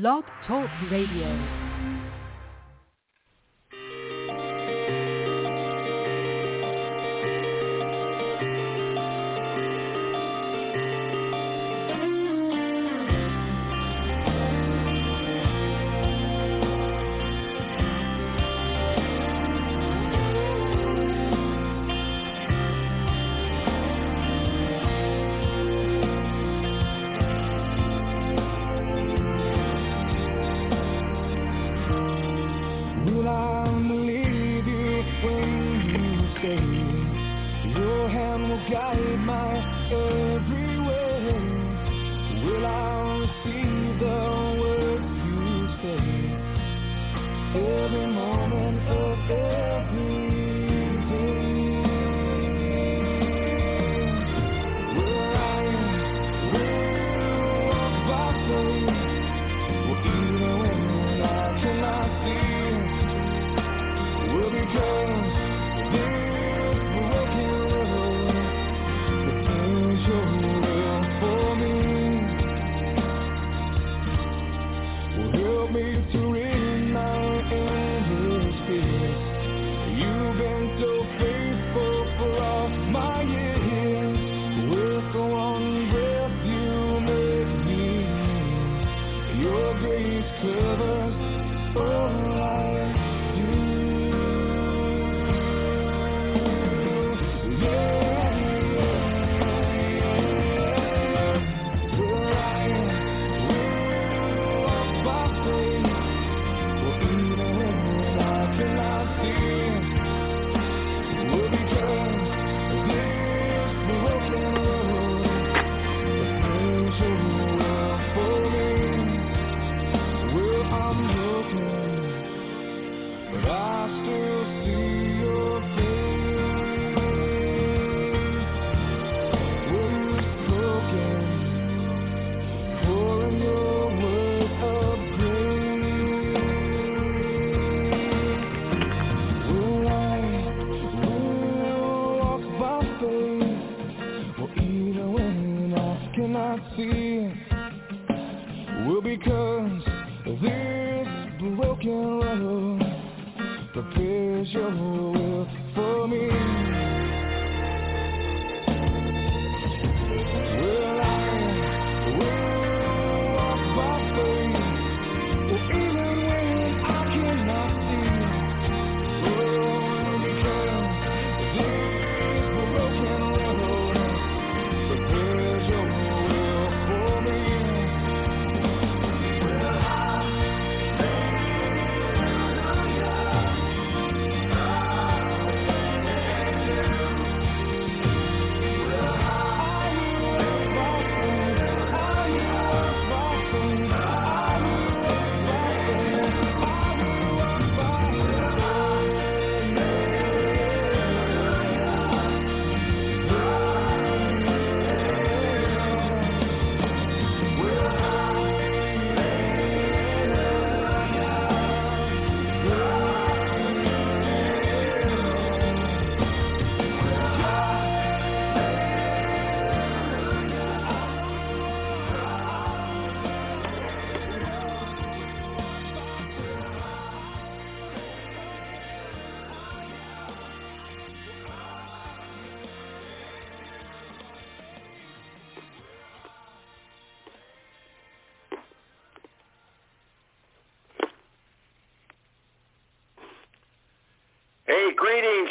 Blog Talk Radio.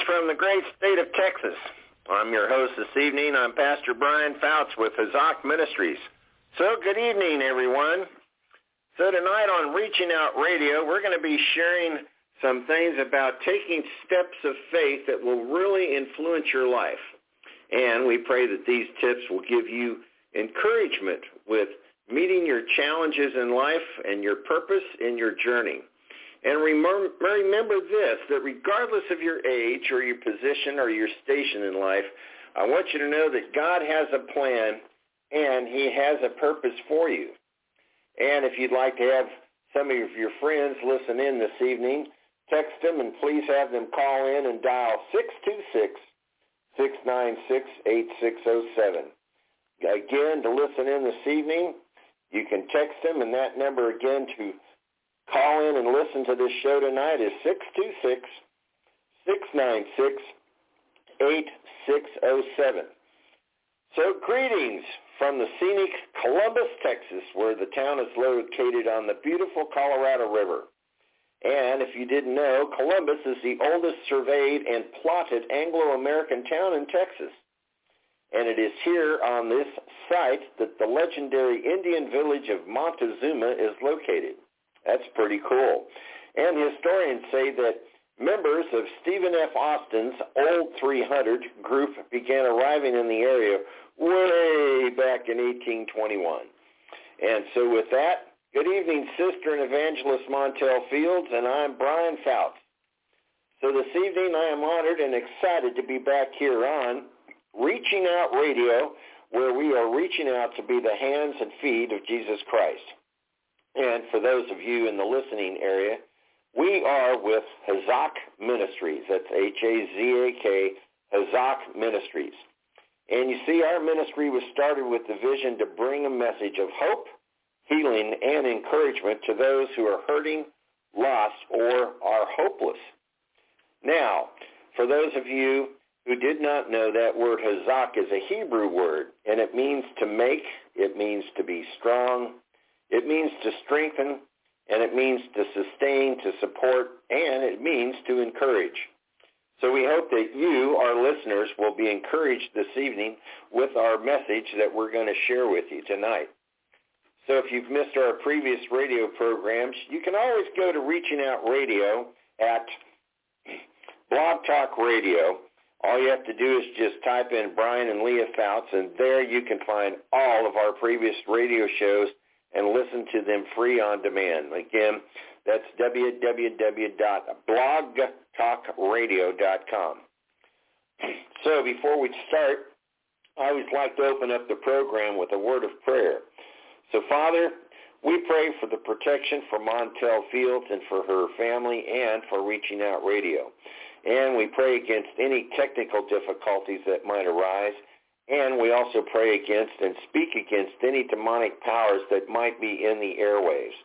From the great state of Texas. I'm your host this evening. I'm Pastor Brian Foutz with Hazak Ministries. So good evening, everyone. So tonight on Reaching Out Radio, we're going to be sharing some things about taking steps of faith that will really influence your life. And we pray that these tips will give you encouragement with meeting your challenges in life and your purpose in your journey. And remember, this, that regardless of your age or your position or your station in life, I want you to know that God has a plan and he has a purpose for you. And if you'd like to have some of your friends listen in this evening, text them and please have them call in and dial 626-696-8607. Again, to listen in this evening, You can text them, and that number again to call in and listen to this show tonight is 626 696 8607. So greetings from the scenic Columbus, Texas, where the town is located on the beautiful Colorado River. And if you didn't know, Columbus is the oldest surveyed and plotted Anglo-American town in Texas. And it is here on this site that the legendary Indian village of Montezuma is located. That's pretty cool. And historians say that members of Stephen F. Austin's Old 300 group began arriving in the area way back in 1821. And so with that, good evening, Sister and Evangelist Montel Fields, and I'm Brian Foutz. So this evening I am honored and excited to be back here on Reaching Out Radio, where we are reaching out to be the hands and feet of Jesus Christ. And for those of you in the listening area, we are with Hazak Ministries. That's H-A-Z-A-K, Hazak Ministries. And you see, our ministry was started with the vision to bring a message of hope, healing, and encouragement to those who are hurting, lost, or are hopeless. Now, for those of you who did not know, that word hazak is a Hebrew word, and it means to make, it means to be strong, it means to strengthen, and it means to sustain, to support, and it means to encourage. So we hope that you, our listeners, will be encouraged this evening with our message that we're going to share with you tonight. So if you've missed our previous radio programs, you can always go to Reaching Out Radio at Blog Talk Radio. All you have to do is just type in Brian and Leah Foutz, and there you can find all of our previous radio shows and listen to them free on demand. Again, that's www.blogtalkradio.com. So before we start, I always like to open up the program with a word of prayer. So Father, we pray for the protection for Montel Fields and for her family and for Reaching Out Radio. And we pray against any technical difficulties that might arise and we also pray against and speak against any demonic powers that might be in the airwaves.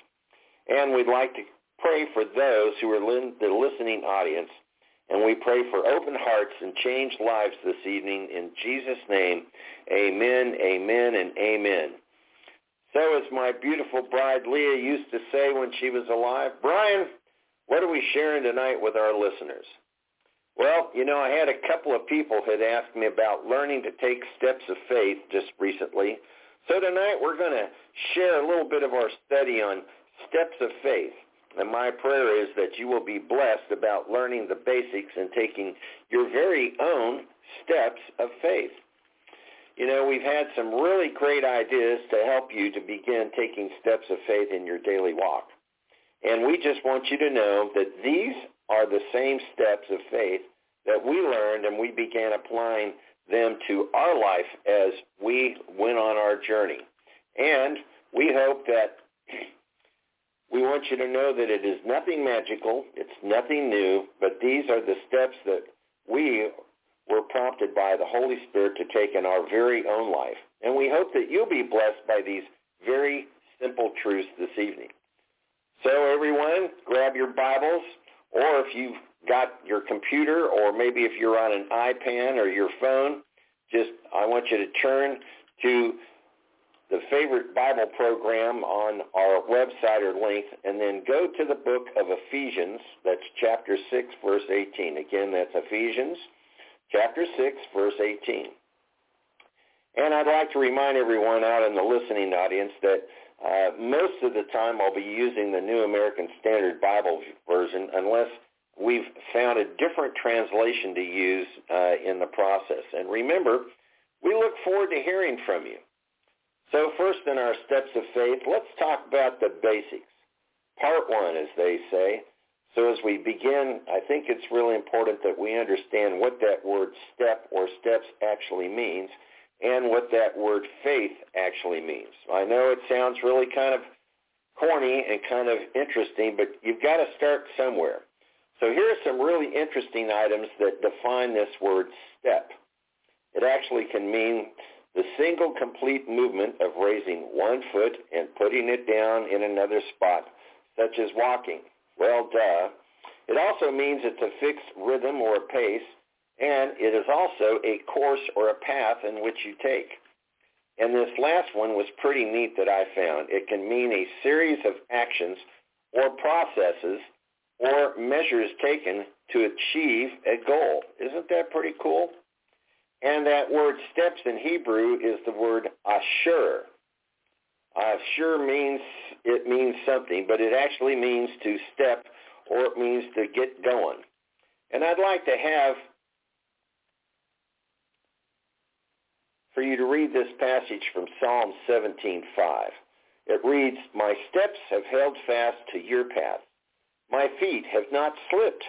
And we'd like to pray for those who are in the listening audience. And we pray for open hearts and changed lives this evening. In Jesus' name, amen, amen, and amen. So as my beautiful bride Leah used to say when she was alive, Brian, what are we sharing tonight with our listeners? Well, you know, I had a couple of people had asked me about learning to take steps of faith just recently. So tonight we're going to share a little bit of our study on steps of faith. And my prayer is that you will be blessed about learning the basics and taking your very own steps of faith. You know, we've had some really great ideas to help you to begin taking steps of faith in your daily walk. And we just want you to know that these are the same steps of faith that we learned and we began applying them to our life as we went on our journey. And we hope that we want you to know that it is nothing magical, it's nothing new, but these are the steps that we were prompted by the Holy Spirit to take in our very own life. And we hope that you'll be blessed by these very simple truths this evening. So everyone, grab your Bibles, or if you've got your computer or maybe if you're on an iPad or your phone, just I want you to turn to the favorite Bible program on our website or link and then go to the book of Ephesians. That's chapter 6, verse 18. Again, that's Ephesians chapter 6, verse 18. And I'd like to remind everyone out in the listening audience that uh, most of the time I'll be using the New American Standard Bible version unless we've found a different translation to use uh, in the process. And remember, we look forward to hearing from you. So first in our steps of faith, let's talk about the basics. Part one, as they say. So as we begin, I think it's really important that we understand what that word step or steps actually means and what that word faith actually means. I know it sounds really kind of corny and kind of interesting, but you've got to start somewhere. So here are some really interesting items that define this word step. It actually can mean the single complete movement of raising one foot and putting it down in another spot, such as walking. Well, duh. It also means it's a fixed rhythm or pace, and it is also a course or a path in which you take. And this last one was pretty neat that I found. It can mean a series of actions or processes or measures taken to achieve a goal. Isn't that pretty cool? And that word steps in Hebrew is the word ashur. Ashur means it means something, but it actually means to step or it means to get going. And I'd like to have for you to read this passage from Psalm 17:5. It reads, "My steps have held fast to your path. My feet have not slipped."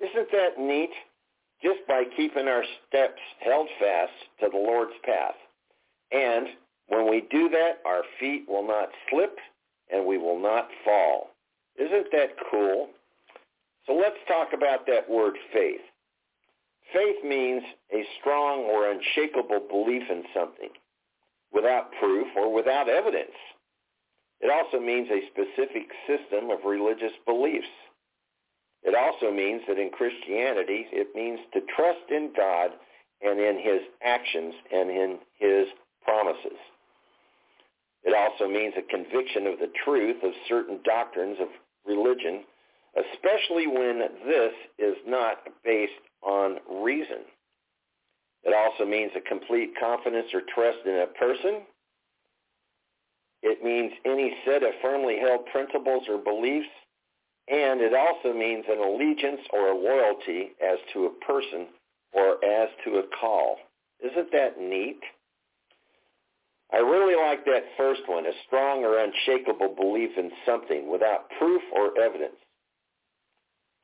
Isn't that neat? Just by keeping our steps held fast to the Lord's path. And when we do that, our feet will not slip and we will not fall. Isn't that cool? So let's talk about that word faith. Faith means a strong or unshakable belief in something without proof or without evidence. It also means a specific system of religious beliefs. It also means that in Christianity, it means to trust in God and in his actions and in his promises. It also means a conviction of the truth of certain doctrines of religion, especially when this is not based on reason. It also means a complete confidence or trust in a person. It means any set of firmly held principles or beliefs. And it also means an allegiance or a loyalty as to a person or as to a call. Isn't that neat? I really like that first one, a strong or unshakable belief in something without proof or evidence.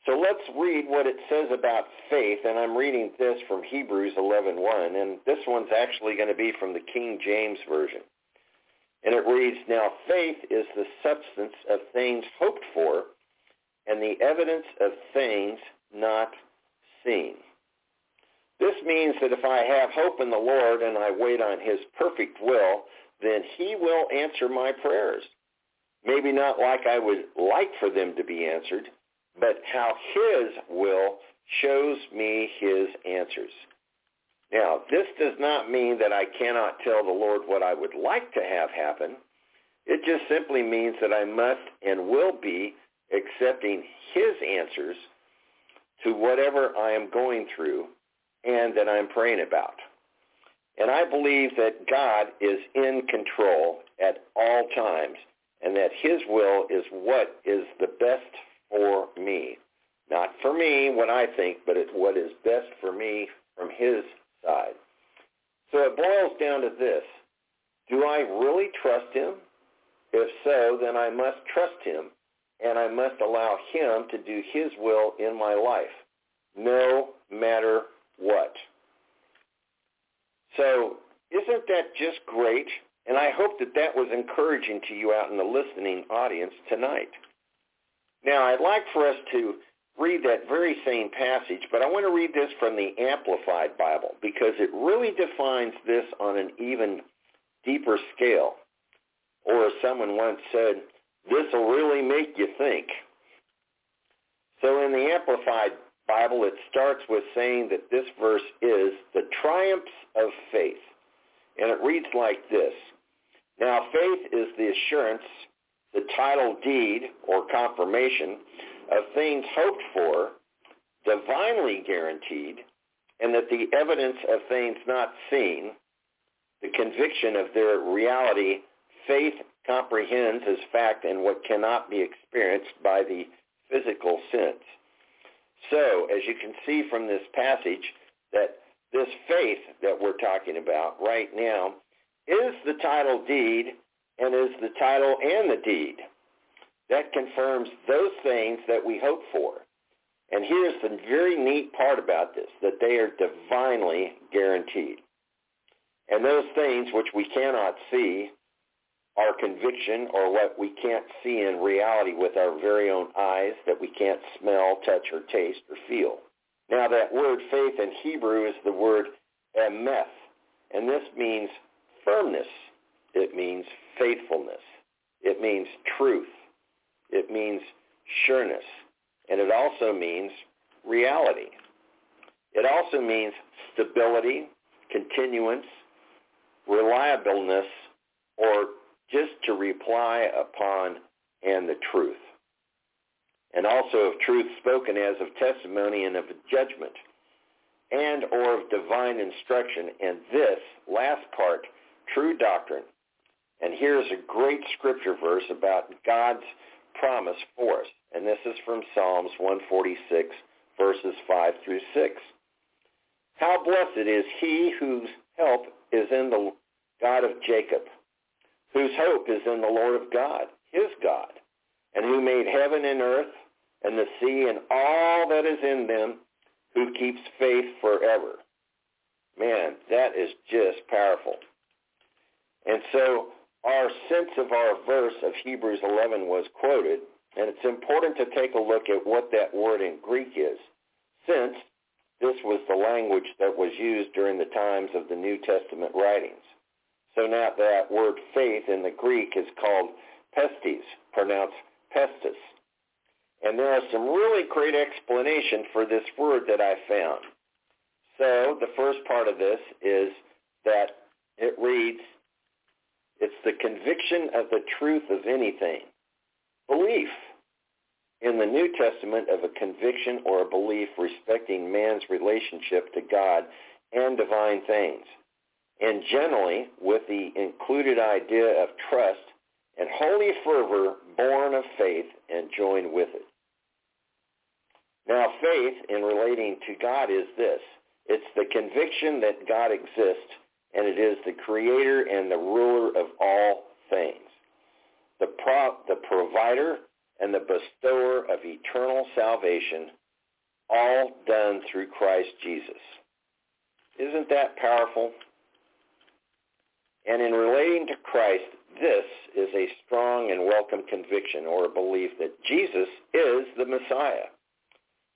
So let's read what it says about faith, and I'm reading this from Hebrews 11:1, and this one's actually going to be from the King James Version. And it reads, Now faith is the substance of things hoped for and the evidence of things not seen. This means that if I have hope in the Lord and I wait on his perfect will, then he will answer my prayers. Maybe not like I would like for them to be answered, but how his will shows me his answers. Now, this does not mean that I cannot tell the Lord what I would like to have happen. It just simply means that I must and will be accepting his answers to whatever I am going through and that I'm praying about. And I believe that God is in control at all times and that his will is what is the best for me. Not for me, what I think, but it's what is best for me from his side. So it boils down to this. Do I really trust him? If so, then I must trust him, and I must allow him to do his will in my life, no matter what. So isn't that just great? And I hope that that was encouraging to you out in the listening audience tonight. Now, I'd like for us to read that very same passage, but I want to read this from the Amplified Bible because it really defines this on an even deeper scale. Or as someone once said, this will really make you think. So in the Amplified Bible, it starts with saying that this verse is the triumphs of faith. And it reads like this. Now faith is the assurance the title deed or confirmation of things hoped for, divinely guaranteed, and that the evidence of things not seen, the conviction of their reality, faith comprehends as fact and what cannot be experienced by the physical sense. So, as you can see from this passage, that this faith that we're talking about right now is the title deed and is the title and the deed. That confirms those things that we hope for. And here's the very neat part about this, that they are divinely guaranteed. And those things which we cannot see our conviction or what we can't see in reality with our very own eyes that we can't smell, touch, or taste or feel. Now that word faith in Hebrew is the word emeth, And this means firmness. It means faithfulness. It means truth. It means sureness. And it also means reality. It also means stability, continuance, reliableness, or just to reply upon and the truth. And also of truth spoken as of testimony and of judgment and or of divine instruction. And this last part, true doctrine. And here's a great scripture verse about God's promise for us. And this is from Psalms 146, verses 5 through 6. How blessed is he whose help is in the God of Jacob, whose hope is in the Lord of God, his God, and who made heaven and earth and the sea and all that is in them, who keeps faith forever. Man, that is just powerful. And so our sense of our verse of Hebrews 11 was quoted, and it's important to take a look at what that word in Greek is, since this was the language that was used during the times of the New Testament writings. So now that word faith in the Greek is called pistis, pronounced pistis. And there are some really great explanations for this word that I found. So the first part of this is that it reads, it's the conviction of the truth of anything. Belief in the New Testament of a conviction or a belief respecting man's relationship to God and divine things, and generally with the included idea of trust and holy fervor born of faith and joined with it. Now, faith in relating to God is this. It's the conviction that God exists, and it is the creator and the ruler of all things, the, pro- the provider and the bestower of eternal salvation, all done through Christ Jesus. Isn't that powerful? And in relating to Christ, this is a strong and welcome conviction or a belief that Jesus is the Messiah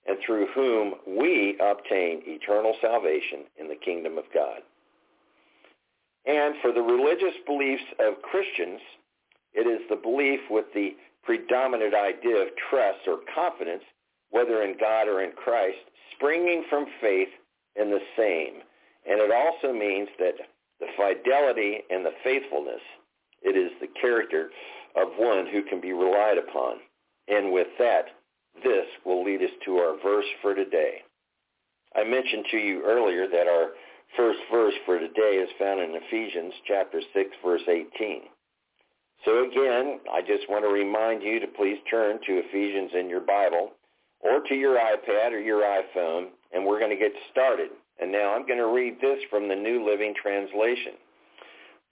and through whom we obtain eternal salvation in the kingdom of God. And for the religious beliefs of Christians, it is the belief with the predominant idea of trust or confidence, whether in God or in Christ, springing from faith in the same. And it also means that the fidelity and the faithfulness, it is the character of one who can be relied upon. And with that, this will lead us to our verse for today. I mentioned to you earlier that our first verse for today is found in Ephesians chapter 6 verse 18. So again, I just want to remind you to please turn to Ephesians in your Bible or to your iPad or your iPhone and we're going to get started. And now I'm going to read this from the New Living Translation.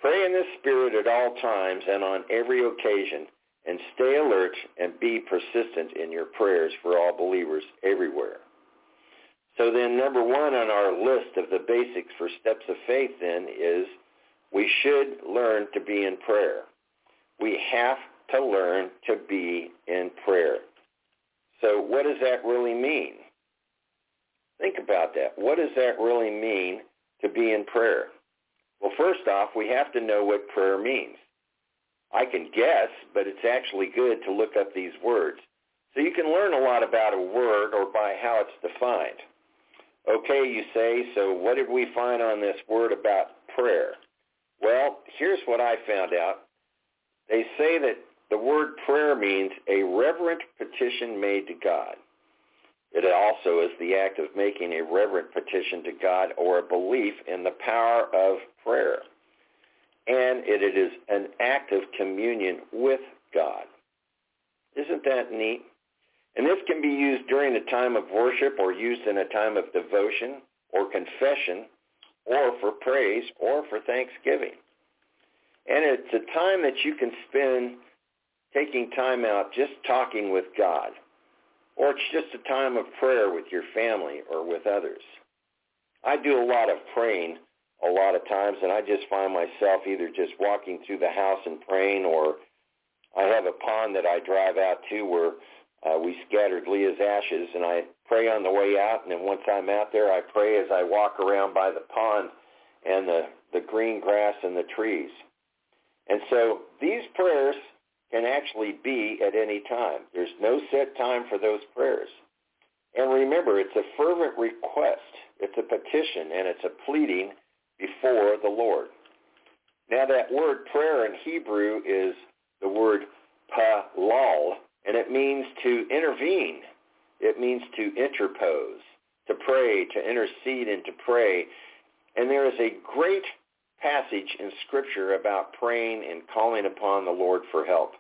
Pray in the Spirit at all times and on every occasion and stay alert and be persistent in your prayers for all believers everywhere. So then number one on our list of the basics for steps of faith then is we should learn to be in prayer. We have to learn to be in prayer. So what does that really mean? Think about that. What does that really mean to be in prayer? Well, first off, we have to know what prayer means. I can guess, but it's actually good to look up these words. So you can learn a lot about a word or by how it's defined. Okay, you say, so what did we find on this word about prayer? Well, here's what I found out. They say that the word prayer means a reverent petition made to God. It also is the act of making a reverent petition to God or a belief in the power of prayer and it, it is an act of communion with God. Isn't that neat? And this can be used during a time of worship or used in a time of devotion or confession or for praise or for thanksgiving. And it's a time that you can spend taking time out just talking with God. Or it's just a time of prayer with your family or with others. I do a lot of praying a lot of times, and I just find myself either just walking through the house and praying, or I have a pond that I drive out to where uh, we scattered Leah's ashes, and I pray on the way out, and then once I'm out there, I pray as I walk around by the pond, and the the green grass and the trees. And so these prayers can actually be at any time. There's no set time for those prayers. And remember, it's a fervent request. It's a petition and it's a pleading before the Lord. Now that word prayer in Hebrew is the word palal, and it means to intervene. It means to interpose, to pray, to intercede and to pray. And there is a great passage in Scripture about praying and calling upon the Lord for help.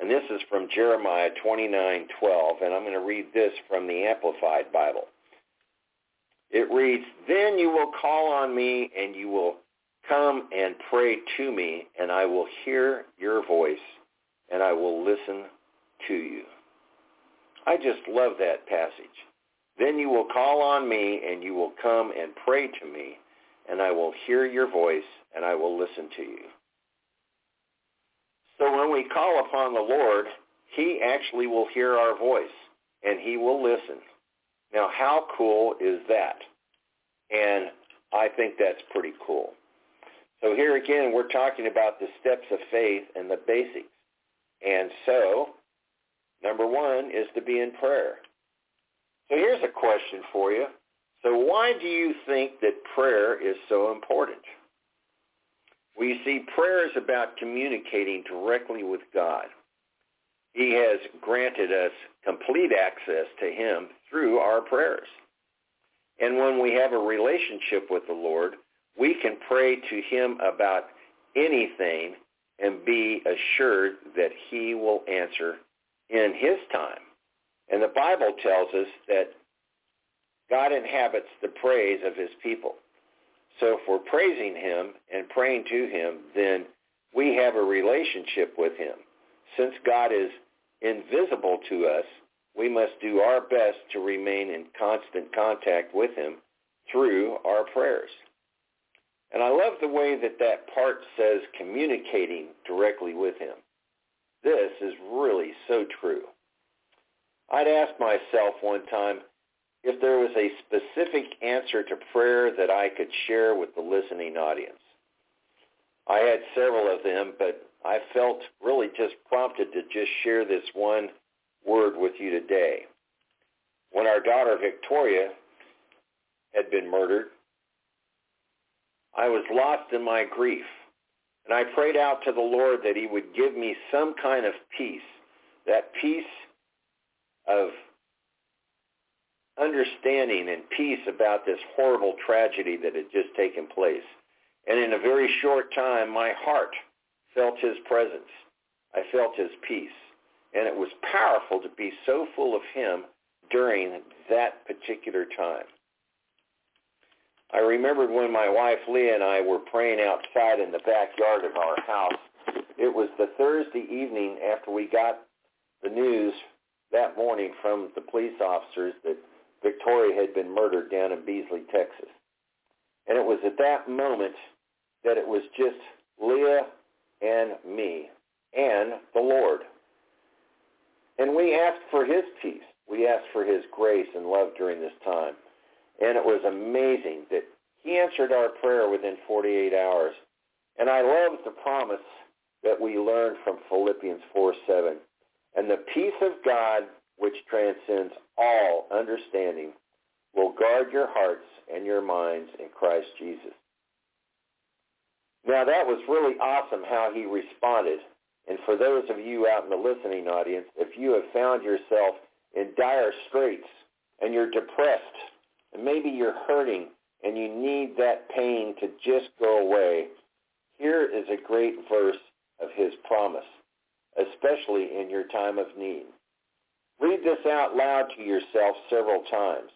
And this is from Jeremiah 29:12, and I'm going to read this from the Amplified Bible. It reads, Then you will call on me, and you will come and pray to me, and I will hear your voice, and I will listen to you. I just love that passage. Then you will call on me, and you will come and pray to me, and I will hear your voice, and I will listen to you. So when we call upon the Lord, he actually will hear our voice, and he will listen. Now, how cool is that? And I think that's pretty cool. So here again, we're talking about the steps of faith and the basics. And so, number one is to be in prayer. So here's a question for you. So why do you think that prayer is so important? We see prayer is about communicating directly with God. He has granted us complete access to him through our prayers. And when we have a relationship with the Lord, we can pray to him about anything and be assured that he will answer in his time. And the Bible tells us that God inhabits the praise of his people. So if we're praising him and praying to him, then we have a relationship with him. Since God is invisible to us, we must do our best to remain in constant contact with him through our prayers. And I love the way that that part says communicating directly with him. This is really so true. I'd asked myself one time if there was a specific answer to prayer that I could share with the listening audience. I had several of them, but I felt really just prompted to just share this one word with you today. When our daughter Victoria had been murdered, I was lost in my grief. And I prayed out to the Lord that he would give me some kind of peace, that peace of understanding and peace about this horrible tragedy that had just taken place. And in a very short time, my heart felt his presence. I felt his peace. And it was powerful to be so full of him during that particular time. I remembered when my wife Leah and I were praying outside in the backyard of our house. It was the Thursday evening after we got the news that morning from the police officers that Victoria had been murdered down in Beasley, Texas. And it was at that moment that it was just Leah and me and the Lord. And we asked for his peace. We asked for his grace and love during this time. And it was amazing that he answered our prayer within 48 hours. And I love the promise that we learned from Philippians 4, 7. And the peace of God, which transcends all understanding, will guard your hearts and your minds in Christ Jesus. Now that was really awesome how he responded. And for those of you out in the listening audience, if you have found yourself in dire straits and you're depressed and maybe you're hurting and you need that pain to just go away, here is a great verse of his promise, especially in your time of need. Read this out loud to yourself several times,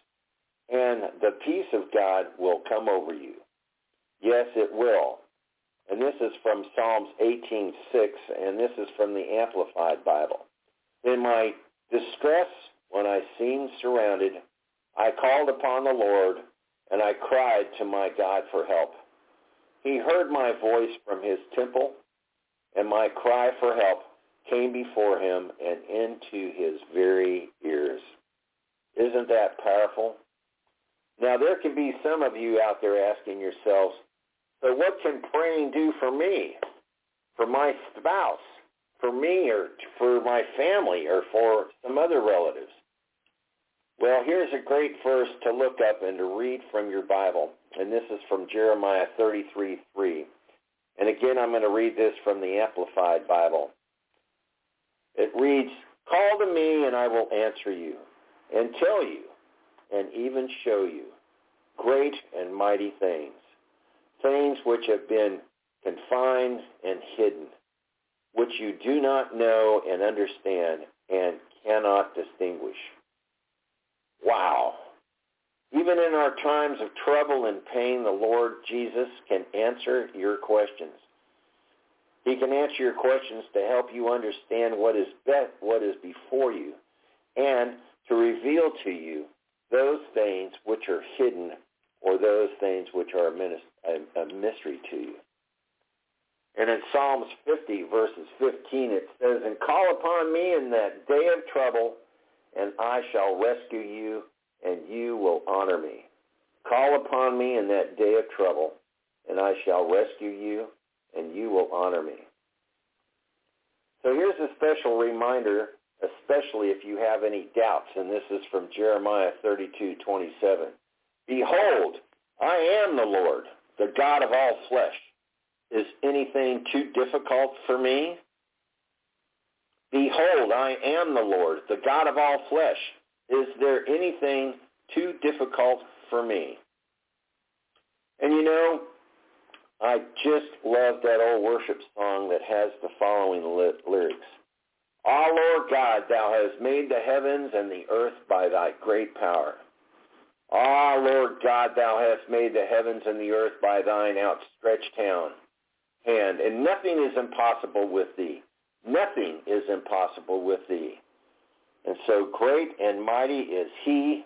and the peace of God will come over you. Yes, it will. And this is from Psalms 18:6, and this is from the Amplified Bible. In my distress, when I seemed surrounded, I called upon the Lord, and I cried to my God for help. He heard my voice from his temple, and my cry for help came before him and into his very ears. Isn't that powerful? Now there can be some of you out there asking yourselves, So what can praying do for me, for my spouse, for me or for my family or for some other relatives? Well, here's a great verse to look up and to read from your Bible. And this is from Jeremiah 33, 3. And again, I'm going to read this from the Amplified Bible. It reads, Call to me and I will answer you and tell you and even show you great and mighty things, things which have been confined and hidden, which you do not know and understand and cannot distinguish. Wow. Even in our times of trouble and pain, the Lord Jesus can answer your questions. He can answer your questions to help you understand what is best, what is before you, and to reveal to you those things which are hidden or those things which are a mystery to you. And in Psalms 50, verses 15, it says, And call upon me in that day of trouble, and I shall rescue you, and you will honor me. Call upon me in that day of trouble, and I shall rescue you, and you will honor me. So here's a special reminder, especially if you have any doubts, and this is from Jeremiah 32, 27. Behold, I am the Lord, the God of all flesh. Is anything too difficult for me? Behold, I am the Lord, the God of all flesh. Is there anything too difficult for me? And you know, I just love that old worship song that has the following lyrics. Ah, Lord God, thou hast made the heavens and the earth by thy great power. Ah, Lord God, thou hast made the heavens and the earth by thine outstretched hand, and nothing is impossible with thee. Nothing is impossible with thee. And so great and mighty is he,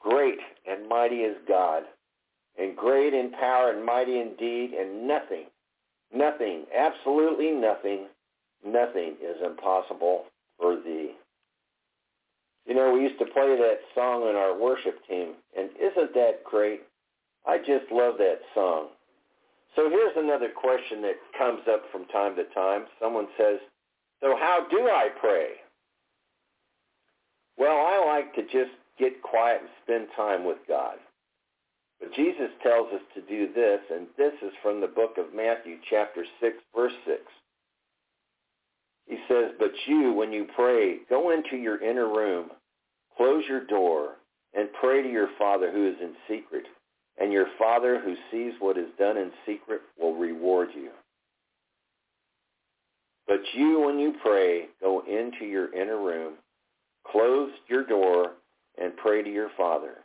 great and mighty is God, and great in power and mighty indeed. and nothing, nothing, absolutely nothing, nothing is impossible for thee. You know, we used to play that song in our worship team, and isn't that great? I just love that song. So here's another question that comes up from time to time. Someone says, so how do I pray? Well, I like to just get quiet and spend time with God. But Jesus tells us to do this, and this is from the book of Matthew, chapter 6, verse 6. He says, But you, when you pray, go into your inner room, close your door, and pray to your Father who is in secret. And your Father who sees what is done in secret will reward you. But you, when you pray, go into your inner room, close your door, and pray to your Father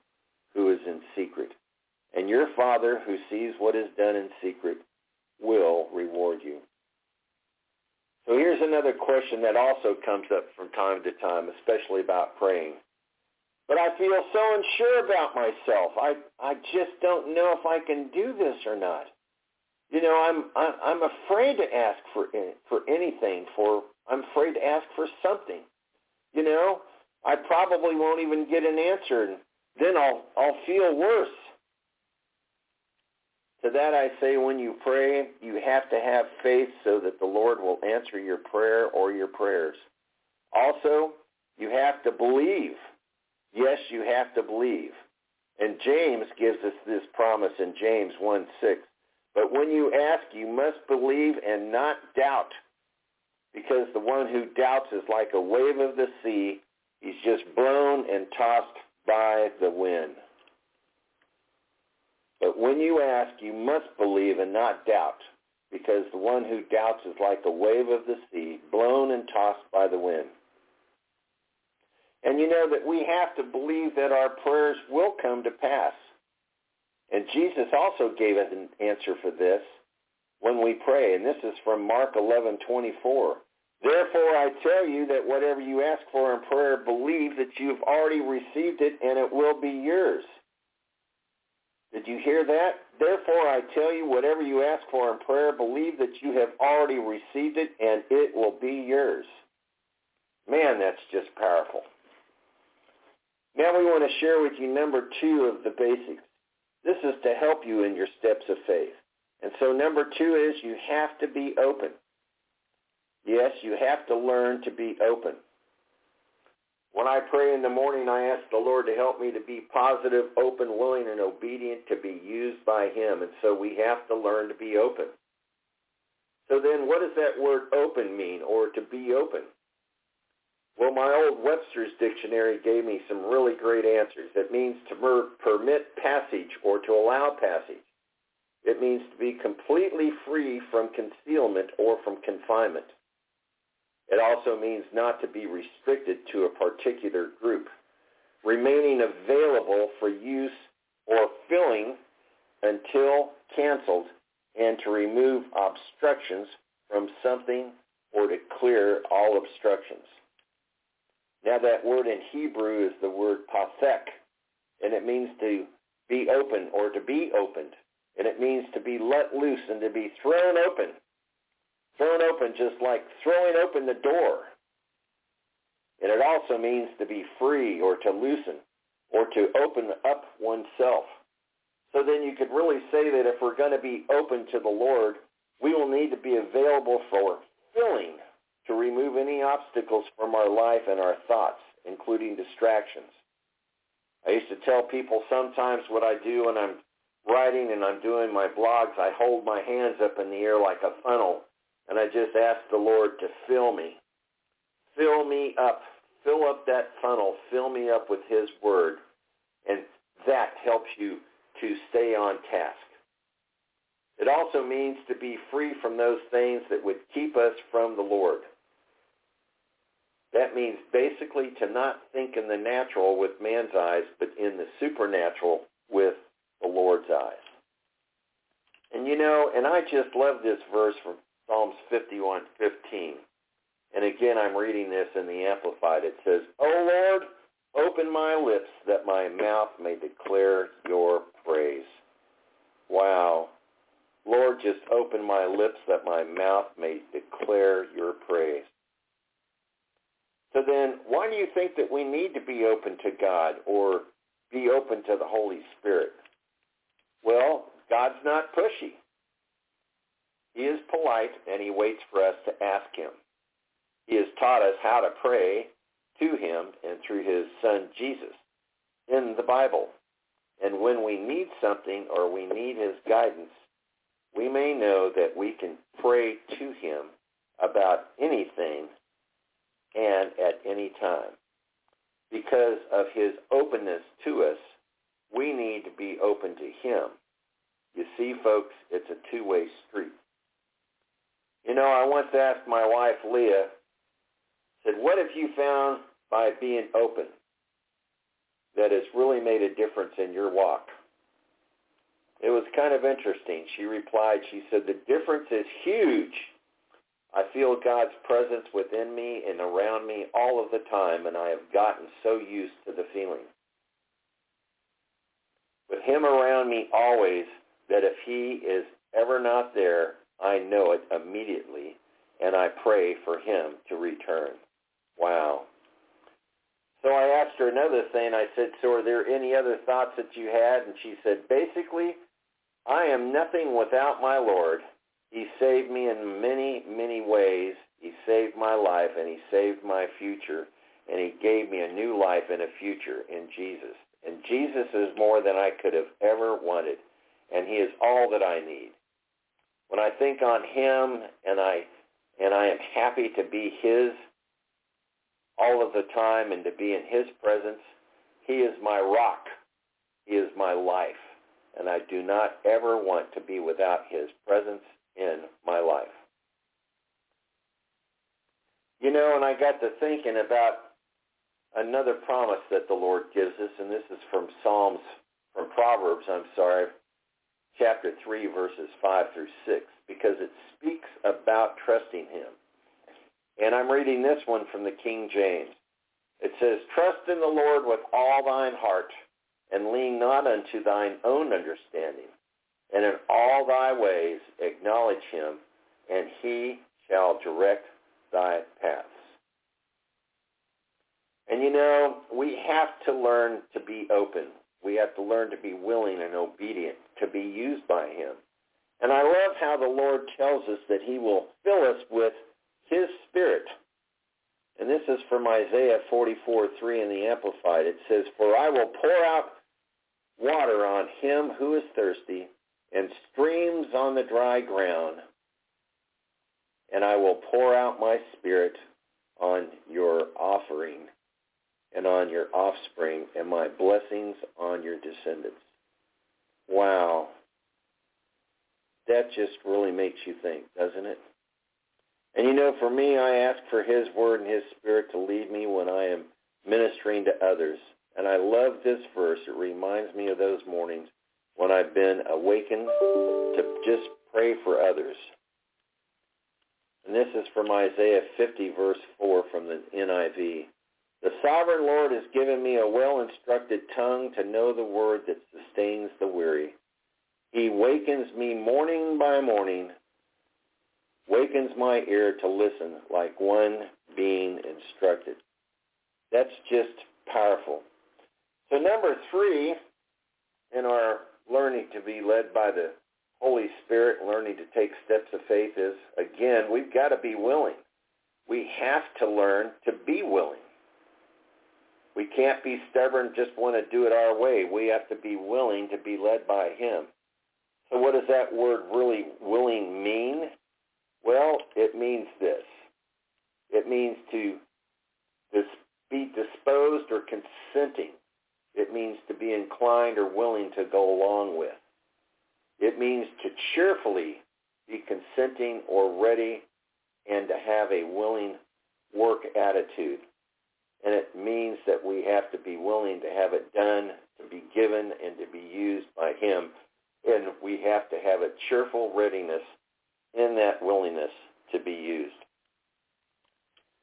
who is in secret. And your Father who sees what is done in secret will reward you. So here's another question that also comes up from time to time, especially about praying. But I feel so unsure about myself. I I just don't know if I can do this or not. You know, I'm I'm afraid to ask for for anything. For I'm afraid to ask for something. You know, I probably won't even get an answer, and then I'll I'll feel worse. To that I say, when you pray, you have to have faith so that the Lord will answer your prayer or your prayers. Also, you have to believe. Yes, you have to believe. And James gives us this promise in James 1, 6. But when you ask, you must believe and not doubt, because the one who doubts is like a wave of the sea. He's just blown and tossed by the wind. But when you ask, you must believe and not doubt, because the one who doubts is like a wave of the sea, blown and tossed by the wind. And you know that we have to believe that our prayers will come to pass. And Jesus also gave us an answer for this when we pray, and this is from Mark 11:24. Therefore I tell you that whatever you ask for in prayer, believe that you have already received it and it will be yours. Did you hear that? Therefore I tell you, whatever you ask for in prayer, believe that you have already received it and it will be yours. Man, that's just powerful. Now we want to share with you number two of the basics. This is to help you in your steps of faith. And so number two is you have to be open. Yes, you have to learn to be open. When I pray in the morning, I ask the Lord to help me to be positive, open, willing, and obedient to be used by him. And so we have to learn to be open. So then what does that word open mean, or to be open? Well, my old Webster's dictionary gave me some really great answers. It means to permit passage or to allow passage. It means to be completely free from concealment or from confinement. It also means not to be restricted to a particular group, remaining available for use or filling until canceled, and to remove obstructions from something or to clear all obstructions. Now that word in Hebrew is the word pasek, and it means to be open or to be opened, and it means to be let loose and to be thrown open thrown open just like throwing open the door. And it also means to be free or to loosen or to open up oneself. So then you could really say that if we're going to be open to the Lord, we will need to be available for filling to remove any obstacles from our life and our thoughts, including distractions. I used to tell people sometimes what I do when I'm writing and I'm doing my blogs, I hold my hands up in the air like a funnel and I just ask the Lord to fill me. Fill me up. Fill up that funnel. Fill me up with his word. And that helps you to stay on task. It also means to be free from those things that would keep us from the Lord. That means basically to not think in the natural with man's eyes, but in the supernatural with the Lord's eyes. And you know, and I just love this verse from Psalms 51:15. And again, I'm reading this in the Amplified. It says, O Lord, open my lips that my mouth may declare your praise. Wow. Lord, just open my lips that my mouth may declare your praise. So then, why do you think that we need to be open to God or be open to the Holy Spirit? Well, God's not pushy. He is polite and he waits for us to ask him. He has taught us how to pray to him and through his son Jesus in the Bible. And when we need something or we need his guidance, we may know that we can pray to him about anything and at any time. Because of his openness to us, we need to be open to him. You see, folks, it's a two-way street. You know, I once asked my wife, Leah, said, what have you found by being open that has really made a difference in your walk? It was kind of interesting. She replied, she said, the difference is huge. I feel God's presence within me and around me all of the time, and I have gotten so used to the feeling. With him around me always, that if he is ever not there, I know it immediately, and I pray for him to return. Wow. So I asked her another thing. I said, so are there any other thoughts that you had? And she said, basically, I am nothing without my Lord. He saved me in many, many ways. He saved my life, and he saved my future, and he gave me a new life and a future in Jesus. And Jesus is more than I could have ever wanted, and he is all that I need when I think on him and I and I am happy to be his all of the time and to be in his presence, he is my rock. He is my life. And I do not ever want to be without his presence in my life. You know, and I got to thinking about another promise that the Lord gives us, and this is from Psalms, from Proverbs, I'm sorry, chapter 3, verses 5 through 6, because it speaks about trusting him. And I'm reading this one from the King James. It says, Trust in the Lord with all thine heart, and lean not unto thine own understanding. And in all thy ways acknowledge him, and he shall direct thy paths. And you know, we have to learn to be open we have to learn to be willing and obedient to be used by him. And I love how the Lord tells us that he will fill us with his spirit. And this is from Isaiah 44, 3 in the Amplified. It says, For I will pour out water on him who is thirsty and streams on the dry ground. And I will pour out my spirit on your offering and on your offspring and my blessings on your descendants. Wow. That just really makes you think, doesn't it? And you know, for me, I ask for his word and his spirit to lead me when I am ministering to others. And I love this verse. It reminds me of those mornings when I've been awakened to just pray for others. And this is from Isaiah 50, verse 4 from the NIV. The sovereign Lord has given me a well-instructed tongue to know the word that sustains the weary. He wakens me morning by morning, wakens my ear to listen like one being instructed. That's just powerful. So number three in our learning to be led by the Holy Spirit, learning to take steps of faith is, again, we've got to be willing. We have to learn to be willing. We can't be stubborn, just want to do it our way. We have to be willing to be led by him. So what does that word really willing mean? Well, it means this. It means to be disposed or consenting. It means to be inclined or willing to go along with. It means to cheerfully be consenting or ready and to have a willing work attitude. And it means that we have to be willing to have it done, to be given, and to be used by him. And we have to have a cheerful readiness in that willingness to be used.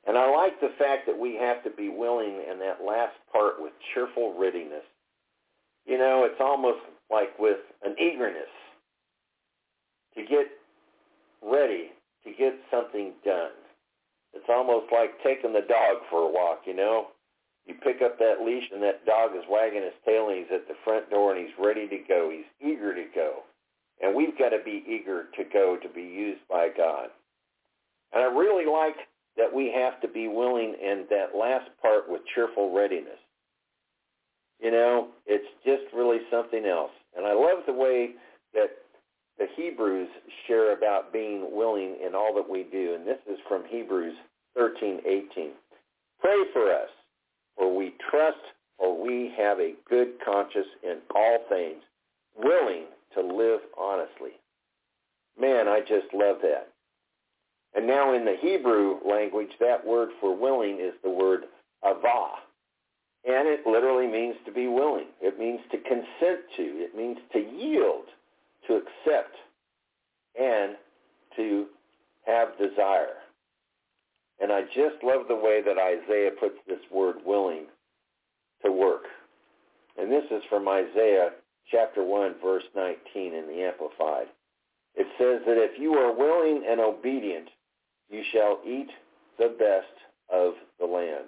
And I like the fact that we have to be willing in that last part with cheerful readiness. You know, it's almost like with an eagerness to get ready to get something done. It's almost like taking the dog for a walk, you know. You pick up that leash and that dog is wagging his tail and he's at the front door and he's ready to go. He's eager to go. And we've got to be eager to go to be used by God. And I really like that we have to be willing in that last part with cheerful readiness. You know, it's just really something else. And I love the way that the Hebrews share about being willing in all that we do. And this is from Hebrews 13:18. Pray for us, for we trust, for we have a good conscience in all things, willing to live honestly. Man, I just love that. And now in the Hebrew language, that word for willing is the word avah. And it literally means to be willing. It means to consent to. It means to yield to accept and to have desire. And I just love the way that Isaiah puts this word willing to work. And this is from Isaiah chapter 1, verse 19 in the Amplified. It says that if you are willing and obedient, you shall eat the best of the land.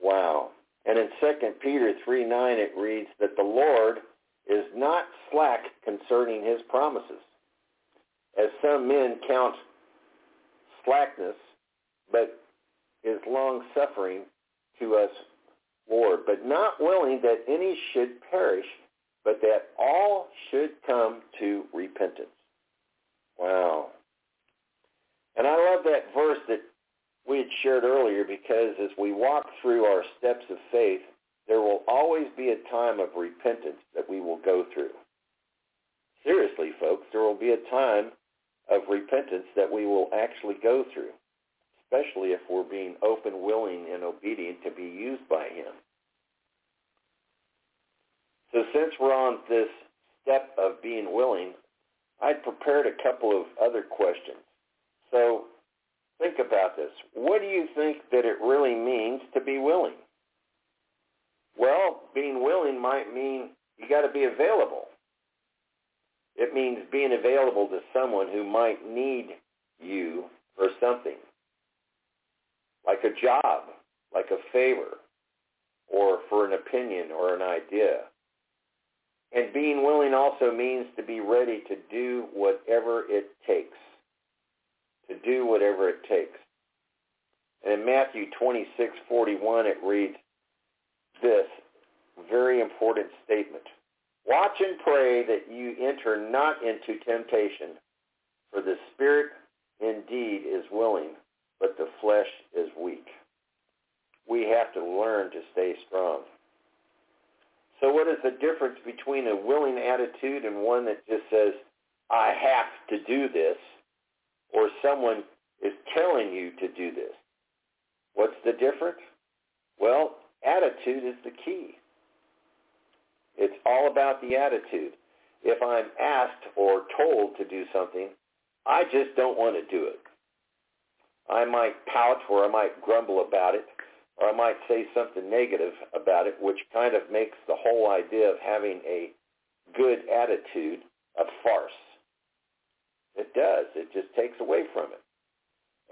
Wow. And in 2 Peter 3, 9, it reads that the Lord is not slack concerning his promises, as some men count slackness, but is long-suffering to us, Lord, but not willing that any should perish, but that all should come to repentance. Wow. And I love that verse that we had shared earlier because as we walk through our steps of faith, there will always be a time of repentance that we will go through. Seriously, folks, there will be a time of repentance that we will actually go through, especially if we're being open, willing, and obedient to be used by him. So since we're on this step of being willing, I'd prepared a couple of other questions. So think about this. What do you think that it really means to be willing? Well, being willing might mean you got to be available. It means being available to someone who might need you for something, like a job, like a favor, or for an opinion or an idea. And being willing also means to be ready to do whatever it takes. To do whatever it takes. And in Matthew 26:41 it reads this very important statement. Watch and pray that you enter not into temptation, for the spirit indeed is willing, but the flesh is weak. We have to learn to stay strong. So what is the difference between a willing attitude and one that just says, I have to do this, or someone is telling you to do this? What's the difference? Well, attitude is the key. It's all about the attitude. If I'm asked or told to do something, I just don't want to do it. I might pout or I might grumble about it or I might say something negative about it, which kind of makes the whole idea of having a good attitude a farce. It does. It just takes away from it.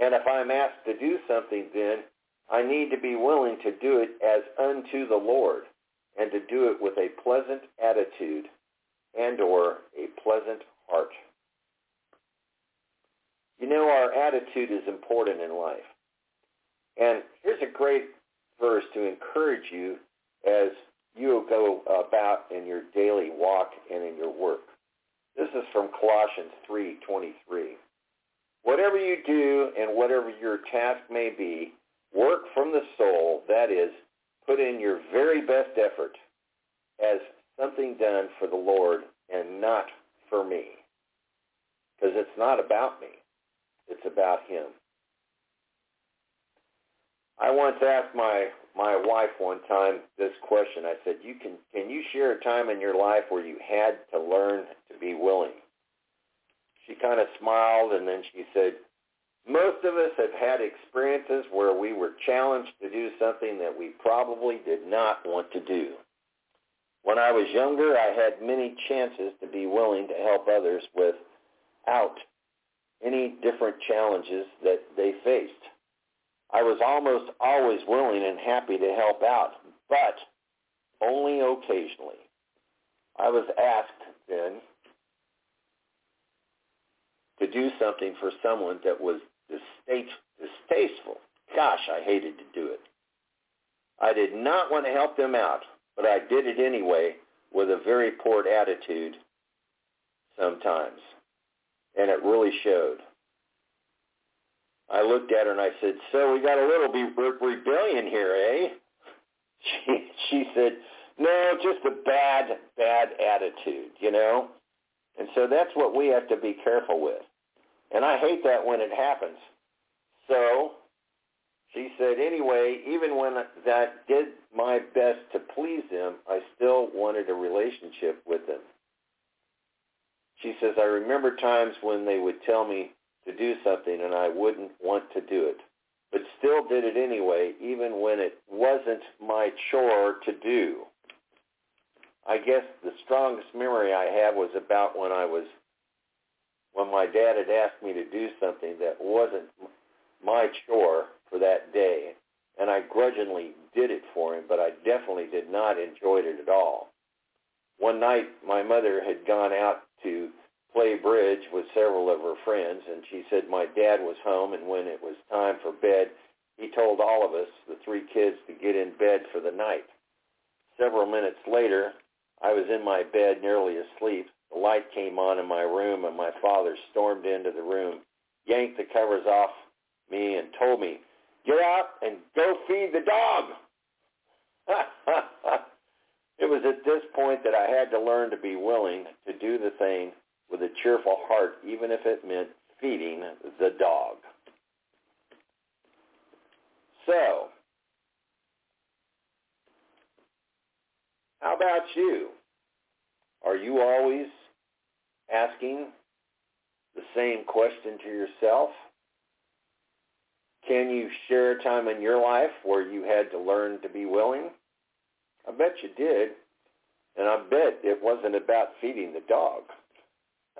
And if I'm asked to do something, then I need to be willing to do it as unto the Lord and to do it with a pleasant attitude and or a pleasant heart. You know, our attitude is important in life. And here's a great verse to encourage you as you go about in your daily walk and in your work. This is from Colossians 3:23. Whatever you do and whatever your task may be, work from the soul, that is, put in your very best effort as something done for the Lord and not for me. Because it's not about me. It's about him. I once asked my my wife one time this question. I said, "You can can you share a time in your life where you had to learn to be willing?" She kind of smiled and then she said, "Most of us have had experiences where we were challenged to do something that we probably did not want to do. When I was younger, I had many chances to be willing to help others without any different challenges that they faced. I was almost always willing and happy to help out, but only occasionally. I was asked then to do something for someone that was distasteful. Gosh, I hated to do it. I did not want to help them out, but I did it anyway with a very poor attitude sometimes. And it really showed. I looked at her and I said, "So we got a little be- rebellion here, eh?" She she said, "No, just a bad bad attitude, you know." And so that's what we have to be careful with. And I hate that when it happens. So she said, anyway, even when I did my best to please them, I still wanted a relationship with them. She says, I remember times when they would tell me, to do something and I wouldn't want to do it, but still did it anyway, even when it wasn't my chore to do. I guess the strongest memory I have was about when I was, when my dad had asked me to do something that wasn't my chore for that day, and I grudgingly did it for him, but I definitely did not enjoy it at all. One night, my mother had gone out to play bridge with several of her friends, and she said my dad was home, and when it was time for bed, he told all of us, the three kids, to get in bed for the night. Several minutes later, I was in my bed nearly asleep. The light came on in my room, and my father stormed into the room, yanked the covers off me, and told me, get out and go feed the dog. it was at this point that I had to learn to be willing to do the thing with a cheerful heart, even if it meant feeding the dog. So, how about you? Are you always asking the same question to yourself? Can you share a time in your life where you had to learn to be willing? I bet you did. And I bet it wasn't about feeding the dog.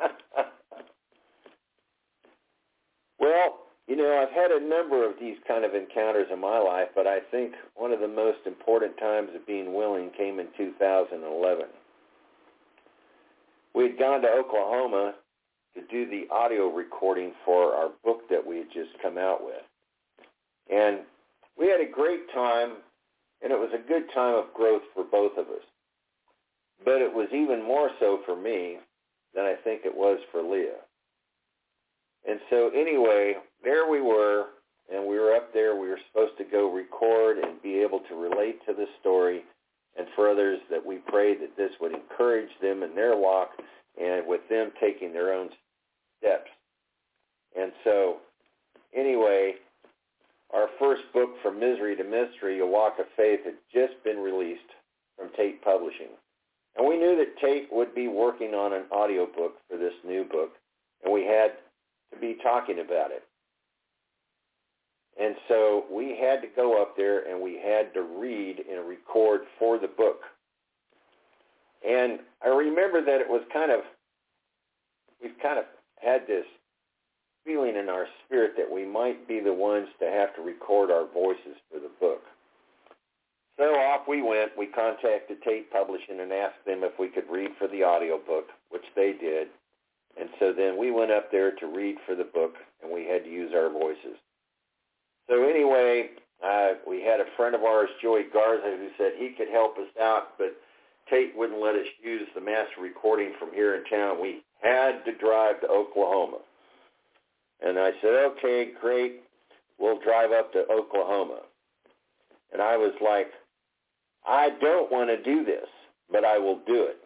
well, you know, I've had a number of these kind of encounters in my life, but I think one of the most important times of being willing came in 2011. we had gone to Oklahoma to do the audio recording for our book that we had just come out with. And we had a great time, and it was a good time of growth for both of us. But it was even more so for me than I think it was for Leah. And so anyway, there we were, and we were up there. We were supposed to go record and be able to relate to the story. And for others, that we prayed that this would encourage them in their walk and with them taking their own steps. And so anyway, our first book, From Misery to Mystery, A Walk of Faith, had just been released from Tate Publishing. And we knew that Tate would be working on an audiobook for this new book, and we had to be talking about it. And so we had to go up there and we had to read and record for the book. And I remember that it was kind of, we've kind of had this feeling in our spirit that we might be the ones to have to record our voices for the book. So off we went. We contacted Tate Publishing and asked them if we could read for the audiobook, which they did. And so then we went up there to read for the book, and we had to use our voices. So anyway, uh, we had a friend of ours, Joey Garza, who said he could help us out, but Tate wouldn't let us use the master recording from here in town. We had to drive to Oklahoma. And I said, okay, great. We'll drive up to Oklahoma. And I was like, I don't want to do this, but I will do it.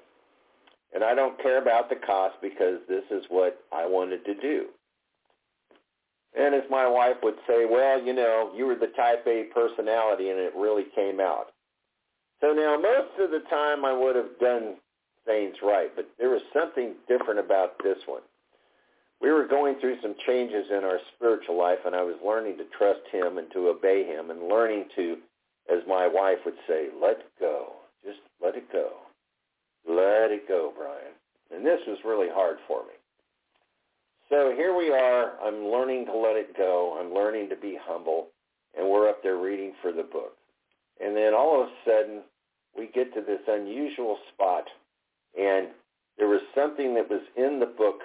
And I don't care about the cost because this is what I wanted to do. And as my wife would say, well, you know, you were the type A personality and it really came out. So now most of the time I would have done things right, but there was something different about this one we were going through some changes in our spiritual life, and I was learning to trust him and to obey him and learning to, as my wife would say, let go. Just let it go. Let it go, Brian. And this was really hard for me. So here we are. I'm learning to let it go. I'm learning to be humble. And we're up there reading for the book. And then all of a sudden, we get to this unusual spot. And there was something that was in the book